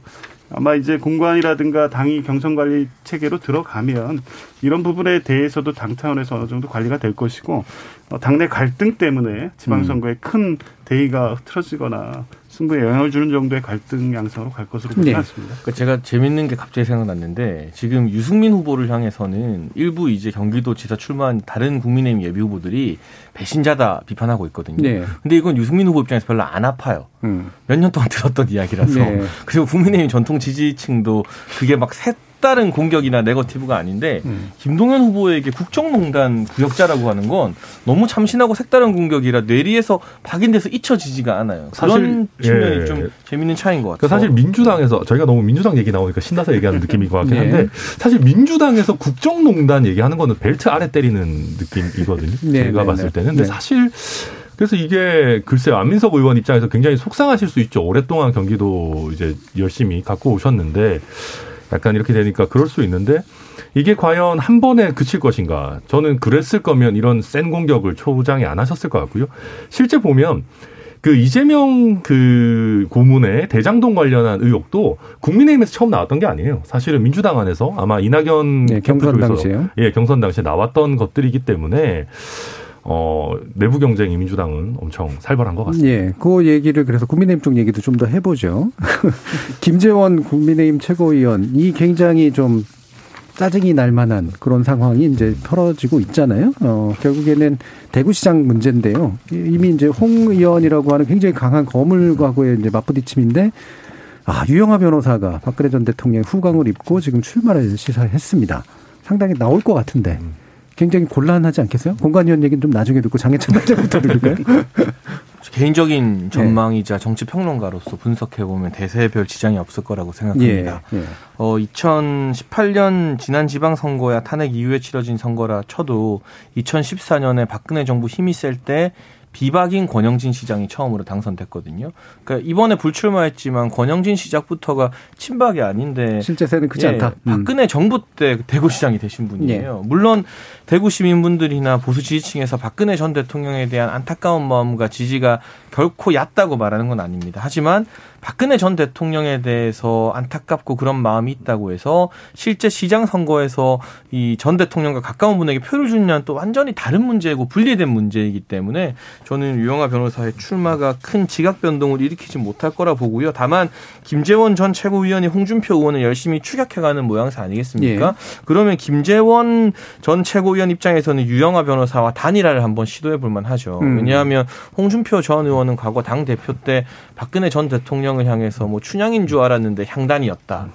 아마 이제 공관이라든가 당이 경선 관리 체계로 들어가면 이런 부분에 대해서도 당 차원에서 어느 정도 관리가 될 것이고 어, 당내 갈등 때문에 지방선거에 음. 큰 대의가 틀어지거나 승부에 영향을 주는 정도의 갈등 양상으로 갈 것으로 보지 네. 않습니다. 그러니까 제가 재밌는 게 갑자기 생각났는데 지금 유승민 후보를 향해서는 일부 이제 경기도지사 출마한 다른 국민의힘 예비 후보들이 배신자다 비판하고 있거든요. 네. 근데 이건 유승민 후보 입장에서 별로 안 아파요. 음. 몇년 동안 들었던 이야기라서. 네. 그리고 국민의힘 전통 지지층도 그게 막 새, 색다른 공격이나 네거티브가 아닌데 음. 김동연 후보에게 국정농단 구역자라고 하는 건 너무 참신하고 색다른 공격이라 뇌리에서 박인돼서 잊혀지지가 않아요. 그런 측면이 예. 좀 재밌는 차이인 것 같아요. 사실 민주당에서 저희가 너무 민주당 얘기 나오니까 신나서 얘기하는 느낌인 것 같긴 네. 한데 사실 민주당에서 국정농단 얘기하는 거는 벨트 아래 때리는 느낌이거든요. 네, 제가 네, 봤을 네. 때는. 근데 네. 사실 그래서 이게 글쎄요 안민석 의원 입장에서 굉장히 속상하실 수 있죠. 오랫동안 경기도 이제 열심히 갖고 오셨는데 약간 이렇게 되니까 그럴 수 있는데 이게 과연 한 번에 그칠 것인가? 저는 그랬을 거면 이런 센 공격을 초장에 안 하셨을 것 같고요. 실제 보면 그 이재명 그 고문의 대장동 관련한 의혹도 국민의힘에서 처음 나왔던 게 아니에요. 사실은 민주당 안에서 아마 이낙연 네, 경선 당시에요. 예, 경선 당시에 나왔던 것들이기 때문에 어, 내부 경쟁이 민주당은 엄청 살벌한 것 같습니다. 예. 그 얘기를 그래서 국민의힘 쪽 얘기도 좀 더 해보죠. 김재원 국민의힘 최고위원이 굉장히 좀 짜증이 날 만한 그런 상황이 이제 벌어지고 있잖아요. 어, 결국에는 대구시장 문제인데요. 이미 이제 홍 의원이라고 하는 굉장히 강한 거물과고의 이제 맞부딪힘인데 아, 유영하 변호사가 박근혜 전 대통령 후광을 입고 지금 출마를 시사했습니다. 상당히 나올 것 같은데. 음. 굉장히 곤란하지 않겠어요? 공관위원 얘기는 좀 나중에 듣고 장해찬 단장부터 들을까요? 개인적인 전망이자 네. 정치 평론가로서 분석해 보면 대세별 지장이 없을 거라고 생각합니다. 예, 예. 어 2018년 지난 지방 선거야 탄핵 이후에 치러진 선거라 쳐도 2014년에 박근혜 정부 힘이 셀 때 비박인 권영진 시장이 처음으로 당선됐거든요. 그러니까 이번에 불출마했지만 권영진 시작부터가 친박이 아닌데 실제 세는 크지 예, 않다. 음. 박근혜 정부 때 대구시장이 되신 분이에요. 예. 물론 대구 시민분들이나 보수 지지층에서 박근혜 전 대통령에 대한 안타까운 마음과 지지가 결코 얕다고 말하는 건 아닙니다. 하지만 박근혜 전 대통령에 대해서 안타깝고 그런 마음이 있다고 해서 실제 시장 선거에서 이 전 대통령과 가까운 분에게 표를 주냐는 또 완전히 다른 문제고 분리된 문제이기 때문에 저는 유영아 변호사의 출마가 큰 지각 변동을 일으키지 못할 거라 보고요. 다만 김재원 전 최고위원이 홍준표 의원을 열심히 추격해가는 모양새 아니겠습니까? 예. 그러면 김재원 전 최고위원 입장에서는 유영아 변호사와 단일화를 한번 시도해 볼 만 하죠. 음. 왜냐하면 홍준표 전 의원은 과거 당 대표 때 박근혜 전 대통령을 향해서 뭐 춘향인 줄 알았는데 향단이었다.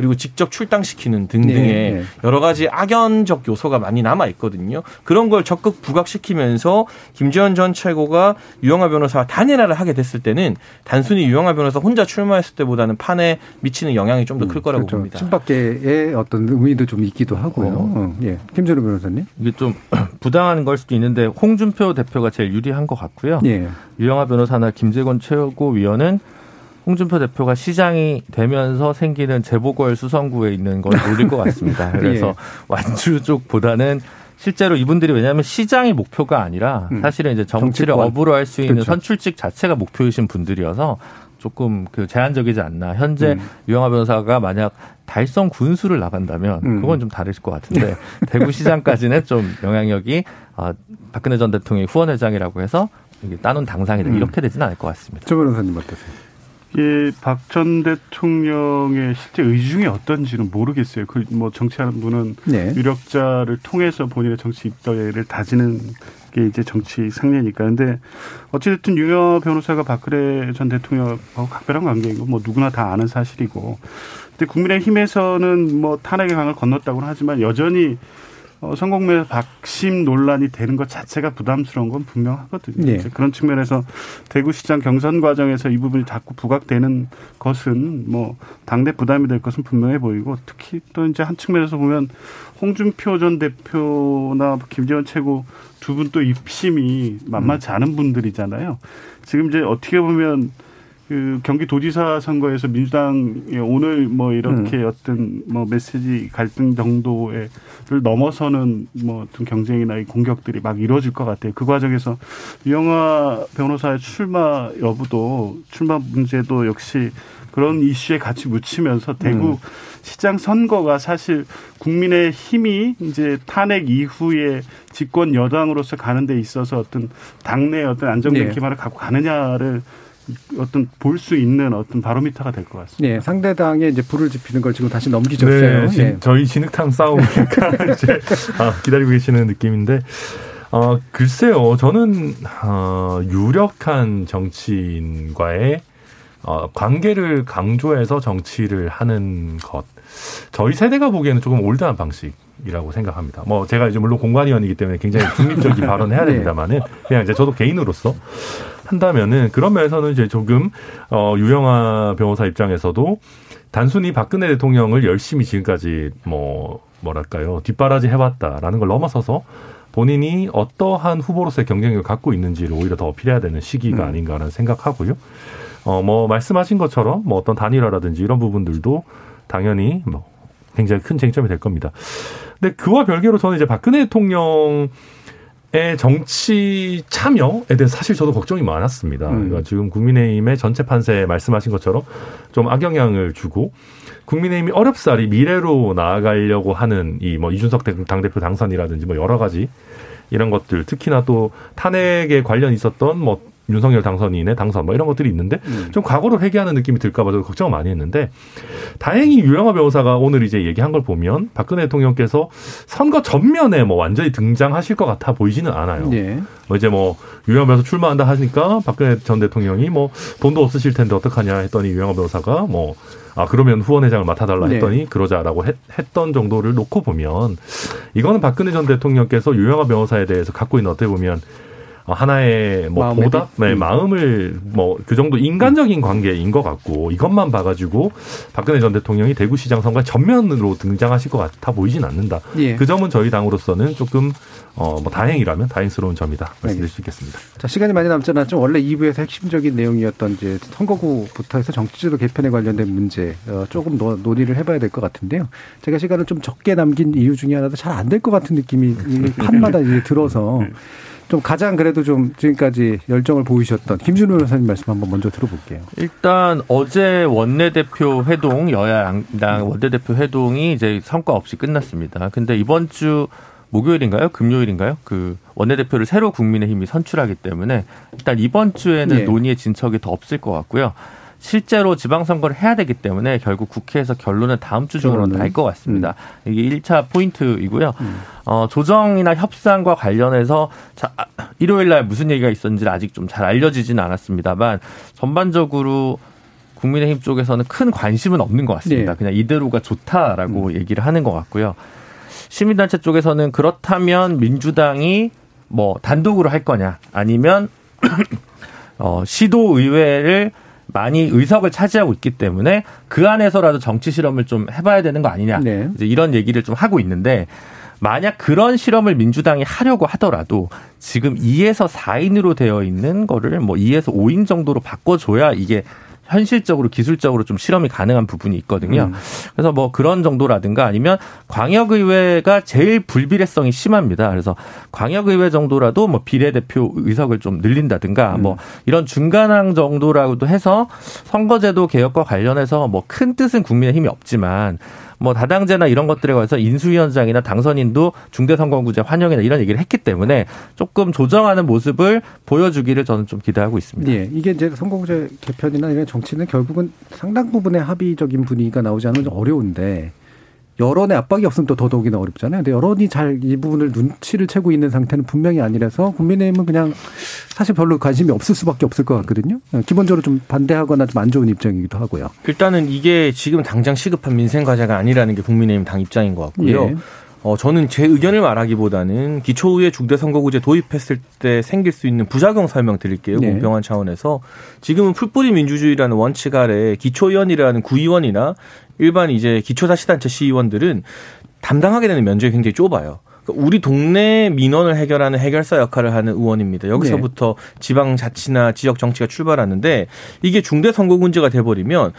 그리고 직접 출당시키는 등등의 네, 네. 여러 가지 악연적 요소가 많이 남아 있거든요. 그런 걸 적극 부각시키면서 김재원 전 최고가 유영하 변호사와 단일화를 하게 됐을 때는 단순히 유영하 변호사 혼자 출마했을 때보다는 판에 미치는 영향이 좀 더클 음, 거라고 그렇죠. 봅니다. 친박계의 어떤 의미도 좀 있기도 하고요. 어. 어. 예. 김재로 변호사님. 이게 좀 부당한 걸 수도 있는데 홍준표 대표가 제일 유리한 것 같고요. 예. 유영하 변호사나 김재권 최고위원은 홍준표 대표가 시장이 되면서 생기는 재보궐 수성구에 있는 걸 노릴 것 같습니다. 그래서 예. 완주 쪽보다는 실제로 이분들이 왜냐하면 시장이 목표가 아니라 음. 사실은 이제 정치를 정치권. 업으로 할 수 있는 그렇죠. 선출직 자체가 목표이신 분들이어서 조금 그 제한적이지 않나. 현재 음. 유영하 변호사가 만약 달성 군수를 나간다면 음. 그건 좀 다를 것 같은데 대구시장까지는 좀 영향력이 어, 박근혜 전 대통령이 후원회장이라고 해서 따놓은 당상이다 음. 이렇게 되지는 않을 것 같습니다. 조 변호사님 어떠세요? 이게 박전 대통령의 실제 의중이 어떤지는 모르겠어요. 그 뭐 정치하는 분은 네. 유력자를 통해서 본인의 정치 입덕을 다지는 게 이제 정치 상례니까. 근데 어찌됐든 유여 변호사가 박근혜 전 대통령하고 각별한 관계이고 뭐 누구나 다 아는 사실이고. 근데 국민의힘에서는 뭐 탄핵의 강을 건넜다고는 하지만 여전히 어, 성공매 박심 논란이 되는 것 자체가 부담스러운 건 분명하거든요. 네. 그런 측면에서 대구시장 경선 과정에서 이 부분이 자꾸 부각되는 것은 뭐 당내 부담이 될 것은 분명해 보이고 특히 또 이제 한 측면에서 보면 홍준표 전 대표나 김재원 최고 두 분 또 입심이 만만치 않은 분들이잖아요. 지금 이제 어떻게 보면 그 경기도지사 선거에서 민주당이 오늘 뭐 이렇게 음. 어떤 뭐 메시지 갈등 정도를 넘어서는 뭐 어떤 경쟁이나 공격들이 막 이루어질 것 같아요. 그 과정에서 유영아 변호사의 출마 여부도 출마 문제도 역시 그런 이슈에 같이 묻히면서 대구 음. 시장 선거가 사실 국민의 힘이 이제 탄핵 이후에 집권 여당으로서 가는 데 있어서 어떤 당내 어떤 안정된 네. 기반을 갖고 가느냐를 어떤 볼 수 있는 어떤 바로미터가 될 것 같습니다. 네, 상대당에 이제 불을 지피는 걸 지금 다시 넘기셨어요. 네, 네. 저희 진흙탕 싸움이니까 이제 아, 기다리고 계시는 느낌인데. 어, 글쎄요, 저는, 어, 유력한 정치인과의 어, 관계를 강조해서 정치를 하는 것. 저희 세대가 보기에는 조금 올드한 방식이라고 생각합니다. 뭐 제가 이제 물론 공관위원이기 때문에 굉장히 중립적인 발언을 해야 네. 됩니다만은 그냥 이제 저도 개인으로서 한다면은 그런 면에서는 이제 조금 어 유영아 변호사 입장에서도 단순히 박근혜 대통령을 열심히 지금까지 뭐 뭐랄까요 뒷바라지 해왔다라는 걸 넘어서서 본인이 어떠한 후보로서의 경쟁력을 갖고 있는지를 오히려 더 어필해야 되는 시기가 음. 아닌가라는 생각하고요. 어, 뭐, 말씀하신 것처럼 뭐 어떤 단일화라든지 이런 부분들도 당연히 뭐 굉장히 큰 쟁점이 될 겁니다. 근데 그와 별개로 저는 이제 박근혜 대통령 의 정치 참여에 대해서 사실 저도 걱정이 많았습니다. 음. 그러니까 지금 국민의힘의 전체 판세 말씀하신 것처럼 좀 악영향을 주고 국민의힘이 어렵사리 미래로 나아가려고 하는 이 뭐 이준석 당대표 당선이라든지 뭐 여러 가지 이런 것들 특히나 또 탄핵에 관련 있었던 뭐 윤석열 당선인의 당선 뭐 이런 것들이 있는데 음. 좀 과거로 회귀하는 느낌이 들까봐 저도 걱정을 많이 했는데 다행히 유영아 변호사가 오늘 이제 얘기한 걸 보면 박근혜 대통령께서 선거 전면에 뭐 완전히 등장하실 것 같아 보이지는 않아요. 네. 뭐 이제 뭐 유영아 변호사 출마한다 하니까 박근혜 전 대통령이 뭐 돈도 없으실 텐데 어떡하냐 했더니 유영아 변호사가 뭐 아, 그러면 후원회장을 맡아달라 네. 했더니 네. 그러자라고 했, 던 정도를 놓고 보면 이거는 박근혜 전 대통령께서 유영아 변호사에 대해서 갖고 있는 어떻게 보면 어, 하나의 뭐 보답, 네, 음. 마음을 뭐 그 정도 인간적인 관계인 것 같고 이것만 봐가지고 박근혜 전 대통령이 대구시장 선거에 전면으로 등장하실 것 같아 보이진 않는다. 예. 그 점은 저희 당으로서는 조금 어, 뭐 다행이라면 다행스러운 점이다 말씀드릴 수 있겠습니다. 자 시간이 많이 남지 않았죠. 원래 2부에서 핵심적인 내용이었던 이제 선거구부터 해서 정치제도 개편에 관련된 문제 어, 조금 노, 논의를 해봐야 될 것 같은데요. 제가 시간을 좀 적게 남긴 이유 중에 하나도 잘 안 될 것 같은 느낌이 판마다 이제 들어서. 좀 가장 그래도 좀 지금까지 열정을 보이셨던 김준호 변호사님 말씀 한번 먼저 들어볼게요. 일단 어제 원내대표 회동 여야 양당 원내대표 회동이 이제 성과 없이 끝났습니다. 근데 이번 주 목요일인가요? 금요일인가요? 그 원내대표를 새로 국민의힘이 선출하기 때문에 일단 이번 주에는 네. 논의의 진척이 더 없을 것 같고요. 실제로 지방선거를 해야 되기 때문에 결국 국회에서 결론은 다음 주 중으로 날 것 같습니다. 음. 이게 1차 포인트이고요. 음. 어, 조정이나 협상과 관련해서 자, 일요일 날 무슨 얘기가 있었는지 아직 좀 잘 알려지지는 않았습니다만 전반적으로 국민의힘 쪽에서는 큰 관심은 없는 것 같습니다. 네. 그냥 이대로가 좋다라고 음. 얘기를 하는 것 같고요. 시민단체 쪽에서는 그렇다면 민주당이 뭐 단독으로 할 거냐 아니면 어, 시도의회를 많이 의석을 차지하고 있기 때문에 그 안에서라도 정치 실험을 좀 해봐야 되는 거 아니냐 네. 이제 이런 얘기를 좀 하고 있는데 만약 그런 실험을 민주당이 하려고 하더라도 지금 2에서 4인으로 되어 있는 거를 뭐 2에서 5인 정도로 바꿔줘야 이게 현실적으로 기술적으로 좀 실험이 가능한 부분이 있거든요. 음. 그래서 뭐 그런 정도라든가 아니면 광역의회가 제일 불비례성이 심합니다. 그래서 광역의회 정도라도 뭐 비례대표 의석을 좀 늘린다든가 음. 뭐 이런 중간항 정도라고도 해서 선거제도 개혁과 관련해서 뭐 큰 뜻은 국민의힘이 없지만 뭐 다당제나 이런 것들에 관해서 인수위원장이나 당선인도 중대선거구제 환영이나 이런 얘기를 했기 때문에 조금 조정하는 모습을 보여주기를 저는 좀 기대하고 있습니다. 예, 이게 이제 선거구제 개편이나 이런 정치는 결국은 상당 부분의 합의적인 분위기가 나오지 않으면 좀 어려운데 여론의 압박이 없으면 또 더더욱이나 어렵잖아요. 근데 여론이 잘 이 부분을 눈치를 채고 있는 상태는 분명히 아니라서 국민의힘은 그냥 사실 별로 관심이 없을 수밖에 없을 것 같거든요. 기본적으로 좀 반대하거나 좀 안 좋은 입장이기도 하고요. 일단은 이게 지금 당장 시급한 민생 과제가 아니라는 게 국민의힘 당 입장인 것 같고요. 예. 어, 저는 제 의견을 말하기보다는 기초의회 중대선거구제 도입했을 때 생길 수 있는 부작용 설명 드릴게요. 네. 공평한 차원에서. 지금은 풀뿌리 민주주의라는 원칙 아래 기초의원이라는 구의원이나 일반 이제 기초자치단체 시의원들은 담당하게 되는 면적이 굉장히 좁아요. 그러니까 우리 동네 민원을 해결하는 해결사 역할을 하는 의원입니다. 여기서부터 네. 지방 자치나 지역 정치가 출발하는데 이게 중대 선거 문제가 돼버리면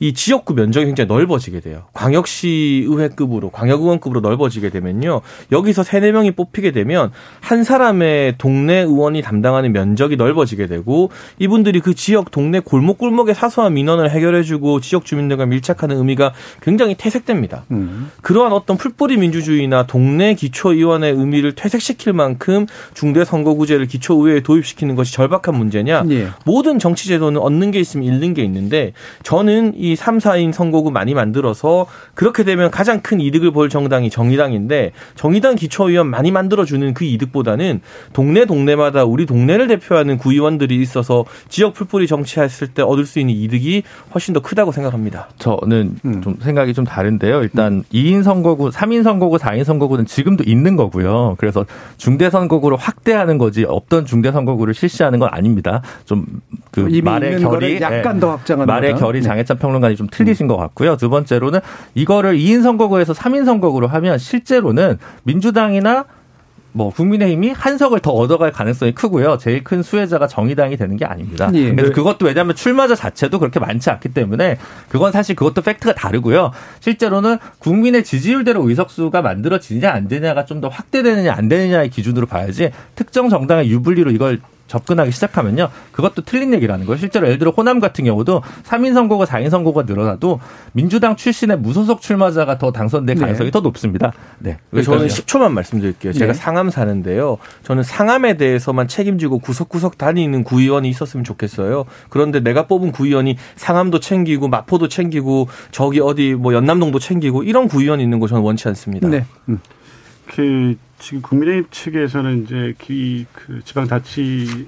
이 지역구 면적이 굉장히 넓어지게 돼요. 광역시 의회급으로 광역의원급으로 넓어지게 되면요. 여기서 세네 명이 뽑히게 되면 한 사람의 동네 의원이 담당하는 면적이 넓어지게 되고 이분들이 그 지역 동네 골목골목의 사소한 민원을 해결해주고 지역 주민들과 밀착하는 의미가 굉장히 퇴색됩니다. 음. 그러한 어떤 풀뿌리 민주주의나 동네 기초 기초의원의 의미를 퇴색시킬 만큼 중대 선거구제를 기초의회에 도입시키는 것이 절박한 문제냐? 예. 모든 정치 제도는 얻는 게 있으면 잃는 게 있는데 저는 이 3, 4인 선거구 많이 만들어서 그렇게 되면 가장 큰 이득을 볼 정당이 정의당인데 정의당 기초의원 많이 만들어 주는 그 이득보다는 동네 동네마다 우리 동네를 대표하는 구의원들이 있어서 지역 풀뿌리 정치했을 때 얻을 수 있는 이득이 훨씬 더 크다고 생각합니다. 저는 음. 좀 생각이 좀 다른데요. 일단 음. 2인 선거구, 3인 선거구, 4인 선거구는 지금도 있는 거고요. 그래서 중대 선거구를 확대하는 거지 없던 중대 선거구를 실시하는 건 아닙니다. 좀 그 말의 결이 약간 더 확장하는 말의 결이 네. 장해찬 평론가님 좀 틀리신 음. 것 같고요. 두 번째로는 이거를 2인 선거구에서 3인 선거구로 하면 실제로는 민주당이나 뭐 국민의힘이 한석을 더 얻어갈 가능성이 크고요. 제일 큰 수혜자가 정의당이 되는 게 아닙니다. 예. 그래서 그것도 왜냐하면 출마자 자체도 그렇게 많지 않기 때문에 그건 사실 그것도 팩트가 다르고요. 실제로는 국민의 지지율대로 의석수가 만들어지냐 안 되냐가 좀 더 확대되느냐 안 되느냐의 기준으로 봐야지 특정 정당의 유불리로 이걸 접근하기 시작하면요. 그것도 틀린 얘기라는 거예요. 실제로 예를 들어 호남 같은 경우도 3인 선거가 4인 선거가 늘어나도 민주당 출신의 무소속 출마자가 더 당선될 네. 가능성이 네. 더 높습니다. 네. 저는 10초만 말씀드릴게요. 제가 네. 상암 사는데요. 저는 상암에 대해서만 책임지고 구석구석 다니는 구의원이 있었으면 좋겠어요. 그런데 내가 뽑은 구의원이 상암도 챙기고 마포도 챙기고 저기 어디 뭐 연남동도 챙기고 이런 구의원이 있는 거 저는 원치 않습니다. 네. 음. 그 지금 국민의힘 측에서는 이제 그 지방자치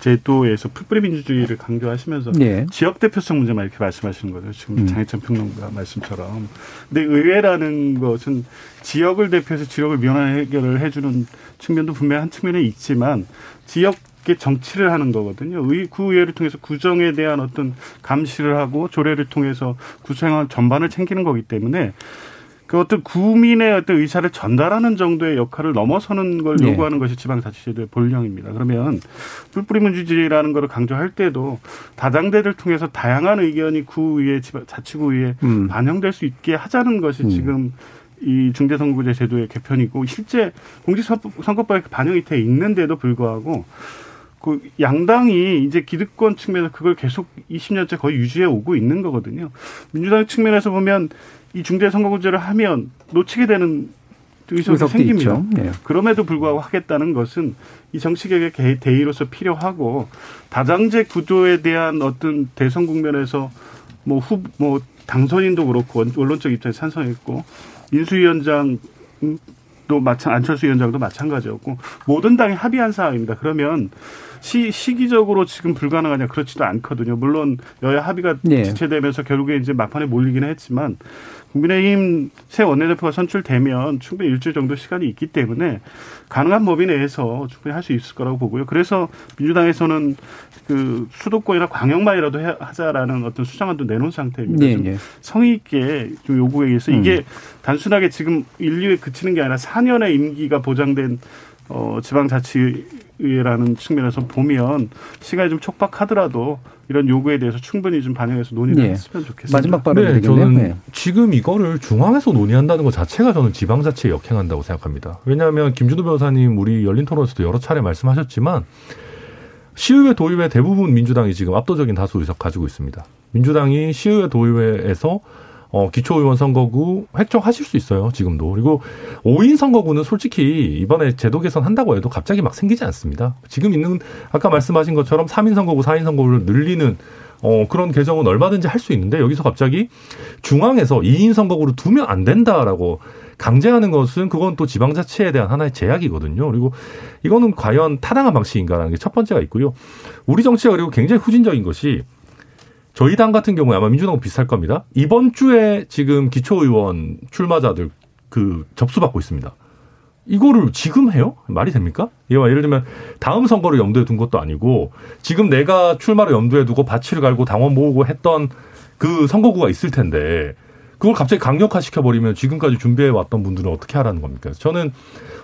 제도에서 풀뿌리 민주주의를 강조하시면서 네. 지역 대표성 문제만 이렇게 말씀하시는 거죠. 지금 음. 장혜찬 평론가 말씀처럼. 근데 의회라는 것은 지역을 대표해서 지역을 면한 해결을 해주는 측면도 분명히 한 측면에 있지만 지역 의 정치를 하는 거거든요. 의 구의회를 통해서 구정에 대한 어떤 감시를 하고 조례를 통해서 구성한 전반을 챙기는 거기 때문에 그 어떤 구민의 어떤 의사를 전달하는 정도의 역할을 넘어서는 걸 네. 요구하는 것이 지방자치제도의 본령입니다. 그러면 뿔뿌리 민주주의라는 것을 강조할 때도 다당대를 통해서 다양한 의견이 구의회 자치구의회에 음. 반영될 수 있게 하자는 것이 음. 지금 이 중대선거제 제도의 개편이고 실제 공직선거법에 반영이 돼 있는데도 불구하고 그 양당이 이제 기득권 측면에서 그걸 계속 20년째 거의 유지해 오고 있는 거거든요. 민주당 측면에서 보면 이 중대 선거구제를 하면 놓치게 되는 의석이 생깁니다. 네. 그럼에도 불구하고 하겠다는 것은 이 정치개혁의 대의로서 필요하고 다당제 구조에 대한 어떤 대선 국면에서 뭐 후, 뭐 당선인도 그렇고 원론적 입장에 찬성했고 인수위원장 도 마찬 안철수 위원장도 마찬가지였고 모든 당이 합의한 사항입니다. 그러면 시, 시기적으로 지금 불가능하냐 그렇지도 않거든요. 물론 여야 합의가 네. 지체되면서 결국에 이제 막판에 몰리기는 했지만 국민의힘 새 원내대표가 선출되면 충분히 일주일 정도 시간이 있기 때문에 가능한 범위 내에서 충분히 할 수 있을 거라고 보고요. 그래서 민주당에서는 그 수도권이나 광역만이라도 하자라는 어떤 수정안도 내놓은 상태입니다. 네, 네. 성의 있게 좀 요구에 의해서 이게 음. 단순하게 지금 인류에 그치는 게 아니라 4년의 임기가 보장된 어, 지방자치의회라는 측면에서 보면 시간이 좀 촉박하더라도 이런 요구에 대해서 충분히 좀 반영해서 논의를 네. 했으면 좋겠습니다. 마지막 발언 네, 저는 네. 지금 이거를 중앙에서 논의한다는 것 자체가 저는 지방자치에 역행한다고 생각합니다. 왜냐하면 김준호 변호사님 우리 열린 토론에서도 여러 차례 말씀하셨지만 시의회 도의회 대부분 민주당이 지금 압도적인 다수 의석 가지고 있습니다. 민주당이 시의회 도의회에서 어, 기초의원 선거구 획정하실 수 있어요, 지금도. 그리고 5인 선거구는 솔직히 이번에 제도 개선 한다고 해도 갑자기 막 생기지 않습니다. 지금 있는, 아까 말씀하신 것처럼 3인 선거구, 4인 선거구를 늘리는 어, 그런 개정은 얼마든지 할 수 있는데 여기서 갑자기 중앙에서 2인 선거구를 두면 안 된다라고 강제하는 것은 그건 또 지방자치에 대한 하나의 제약이거든요. 그리고 이거는 과연 타당한 방식인가라는 게 첫 번째가 있고요. 우리 정치가 그리고 굉장히 후진적인 것이 저희 당 같은 경우에 아마 민주당과 비슷할 겁니다. 이번 주에 지금 기초의원 출마자들 그 접수받고 있습니다. 이거를 지금 해요? 말이 됩니까? 예를 들면 다음 선거를 염두에 둔 것도 아니고 지금 내가 출마를 염두에 두고 바치를 갈고 당원 모으고 했던 그 선거구가 있을 텐데 그걸 갑자기 강력화 시켜버리면 지금까지 준비해 왔던 분들은 어떻게 하라는 겁니까? 저는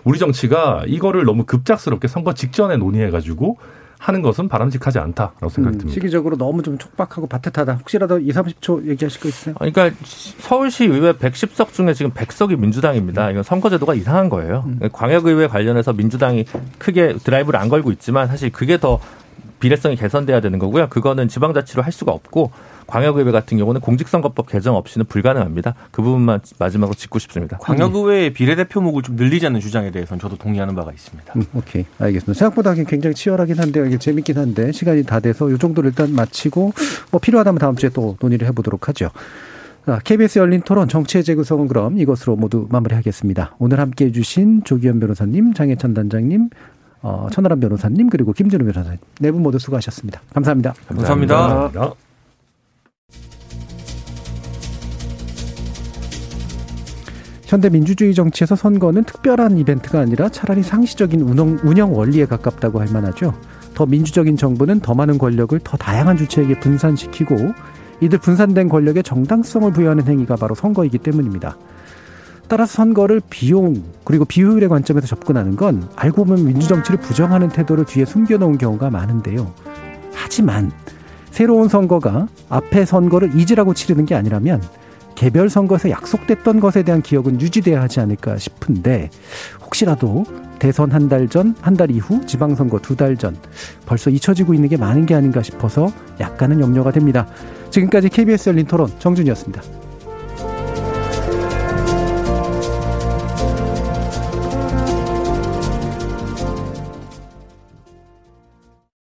우리 정치가 이거를 너무 급작스럽게 선거 직전에 논의해가지고 하는 것은 바람직하지 않다라고 생각이 음, 듭니다. 시기적으로 너무 좀 촉박하고 바듯하다. 혹시라도 2, 30초 얘기하실 거 있어요? 그러니까 서울시 의회 110석 중에 지금 100석이 민주당입니다. 이건 선거제도가 이상한 거예요. 음. 광역의회 관련해서 민주당이 크게 드라이브를 안 걸고 있지만 사실 그게 더 비례성이 개선돼야 되는 거고요. 그거는 지방자치로 할 수가 없고 광역의회 같은 경우는 공직선거법 개정 없이는 불가능합니다. 그 부분만 마지막으로 짚고 싶습니다. 광역의회 비례대표목을 좀 늘리자는 주장에 대해서는 저도 동의하는 바가 있습니다. 음, 오케이 알겠습니다. 생각보다 굉장히 치열하긴 한데 이게 재밌긴 한데 시간이 다 돼서 이 정도를 일단 마치고 뭐 필요하다면 다음 주에 또 논의를 해보도록 하죠. 자, KBS 열린 토론 정치의 재구성은 그럼 이것으로 모두 마무리하겠습니다. 오늘 함께해 주신 조기현 변호사님, 장혜천 단장님, 어, 천하람 변호사님 그리고 김준우 변호사님 네 분 모두 수고하셨습니다. 감사합니다. 감사합니다. 감사합니다. 현대 민주주의 정치에서 선거는 특별한 이벤트가 아니라 차라리 상시적인 운영, 운영 원리에 가깝다고 할 만하죠. 더 민주적인 정부는 더 많은 권력을 더 다양한 주체에게 분산시키고 이들 분산된 권력에 정당성을 부여하는 행위가 바로 선거이기 때문입니다. 따라서 선거를 비용 그리고 비효율의 관점에서 접근하는 건 알고 보면 민주정치를 부정하는 태도를 뒤에 숨겨놓은 경우가 많은데요. 하지만 새로운 선거가 앞에 선거를 잊으라고 치르는 게 아니라면 개별 선거에서 약속됐던 것에 대한 기억은 유지돼야 하지 않을까 싶은데 혹시라도 대선 한 달 전, 한 달 이후, 지방선거 두 달 전 벌써 잊혀지고 있는 게 많은 게 아닌가 싶어서 약간은 염려가 됩니다. 지금까지 KBS 열린 토론 정준이었습니다.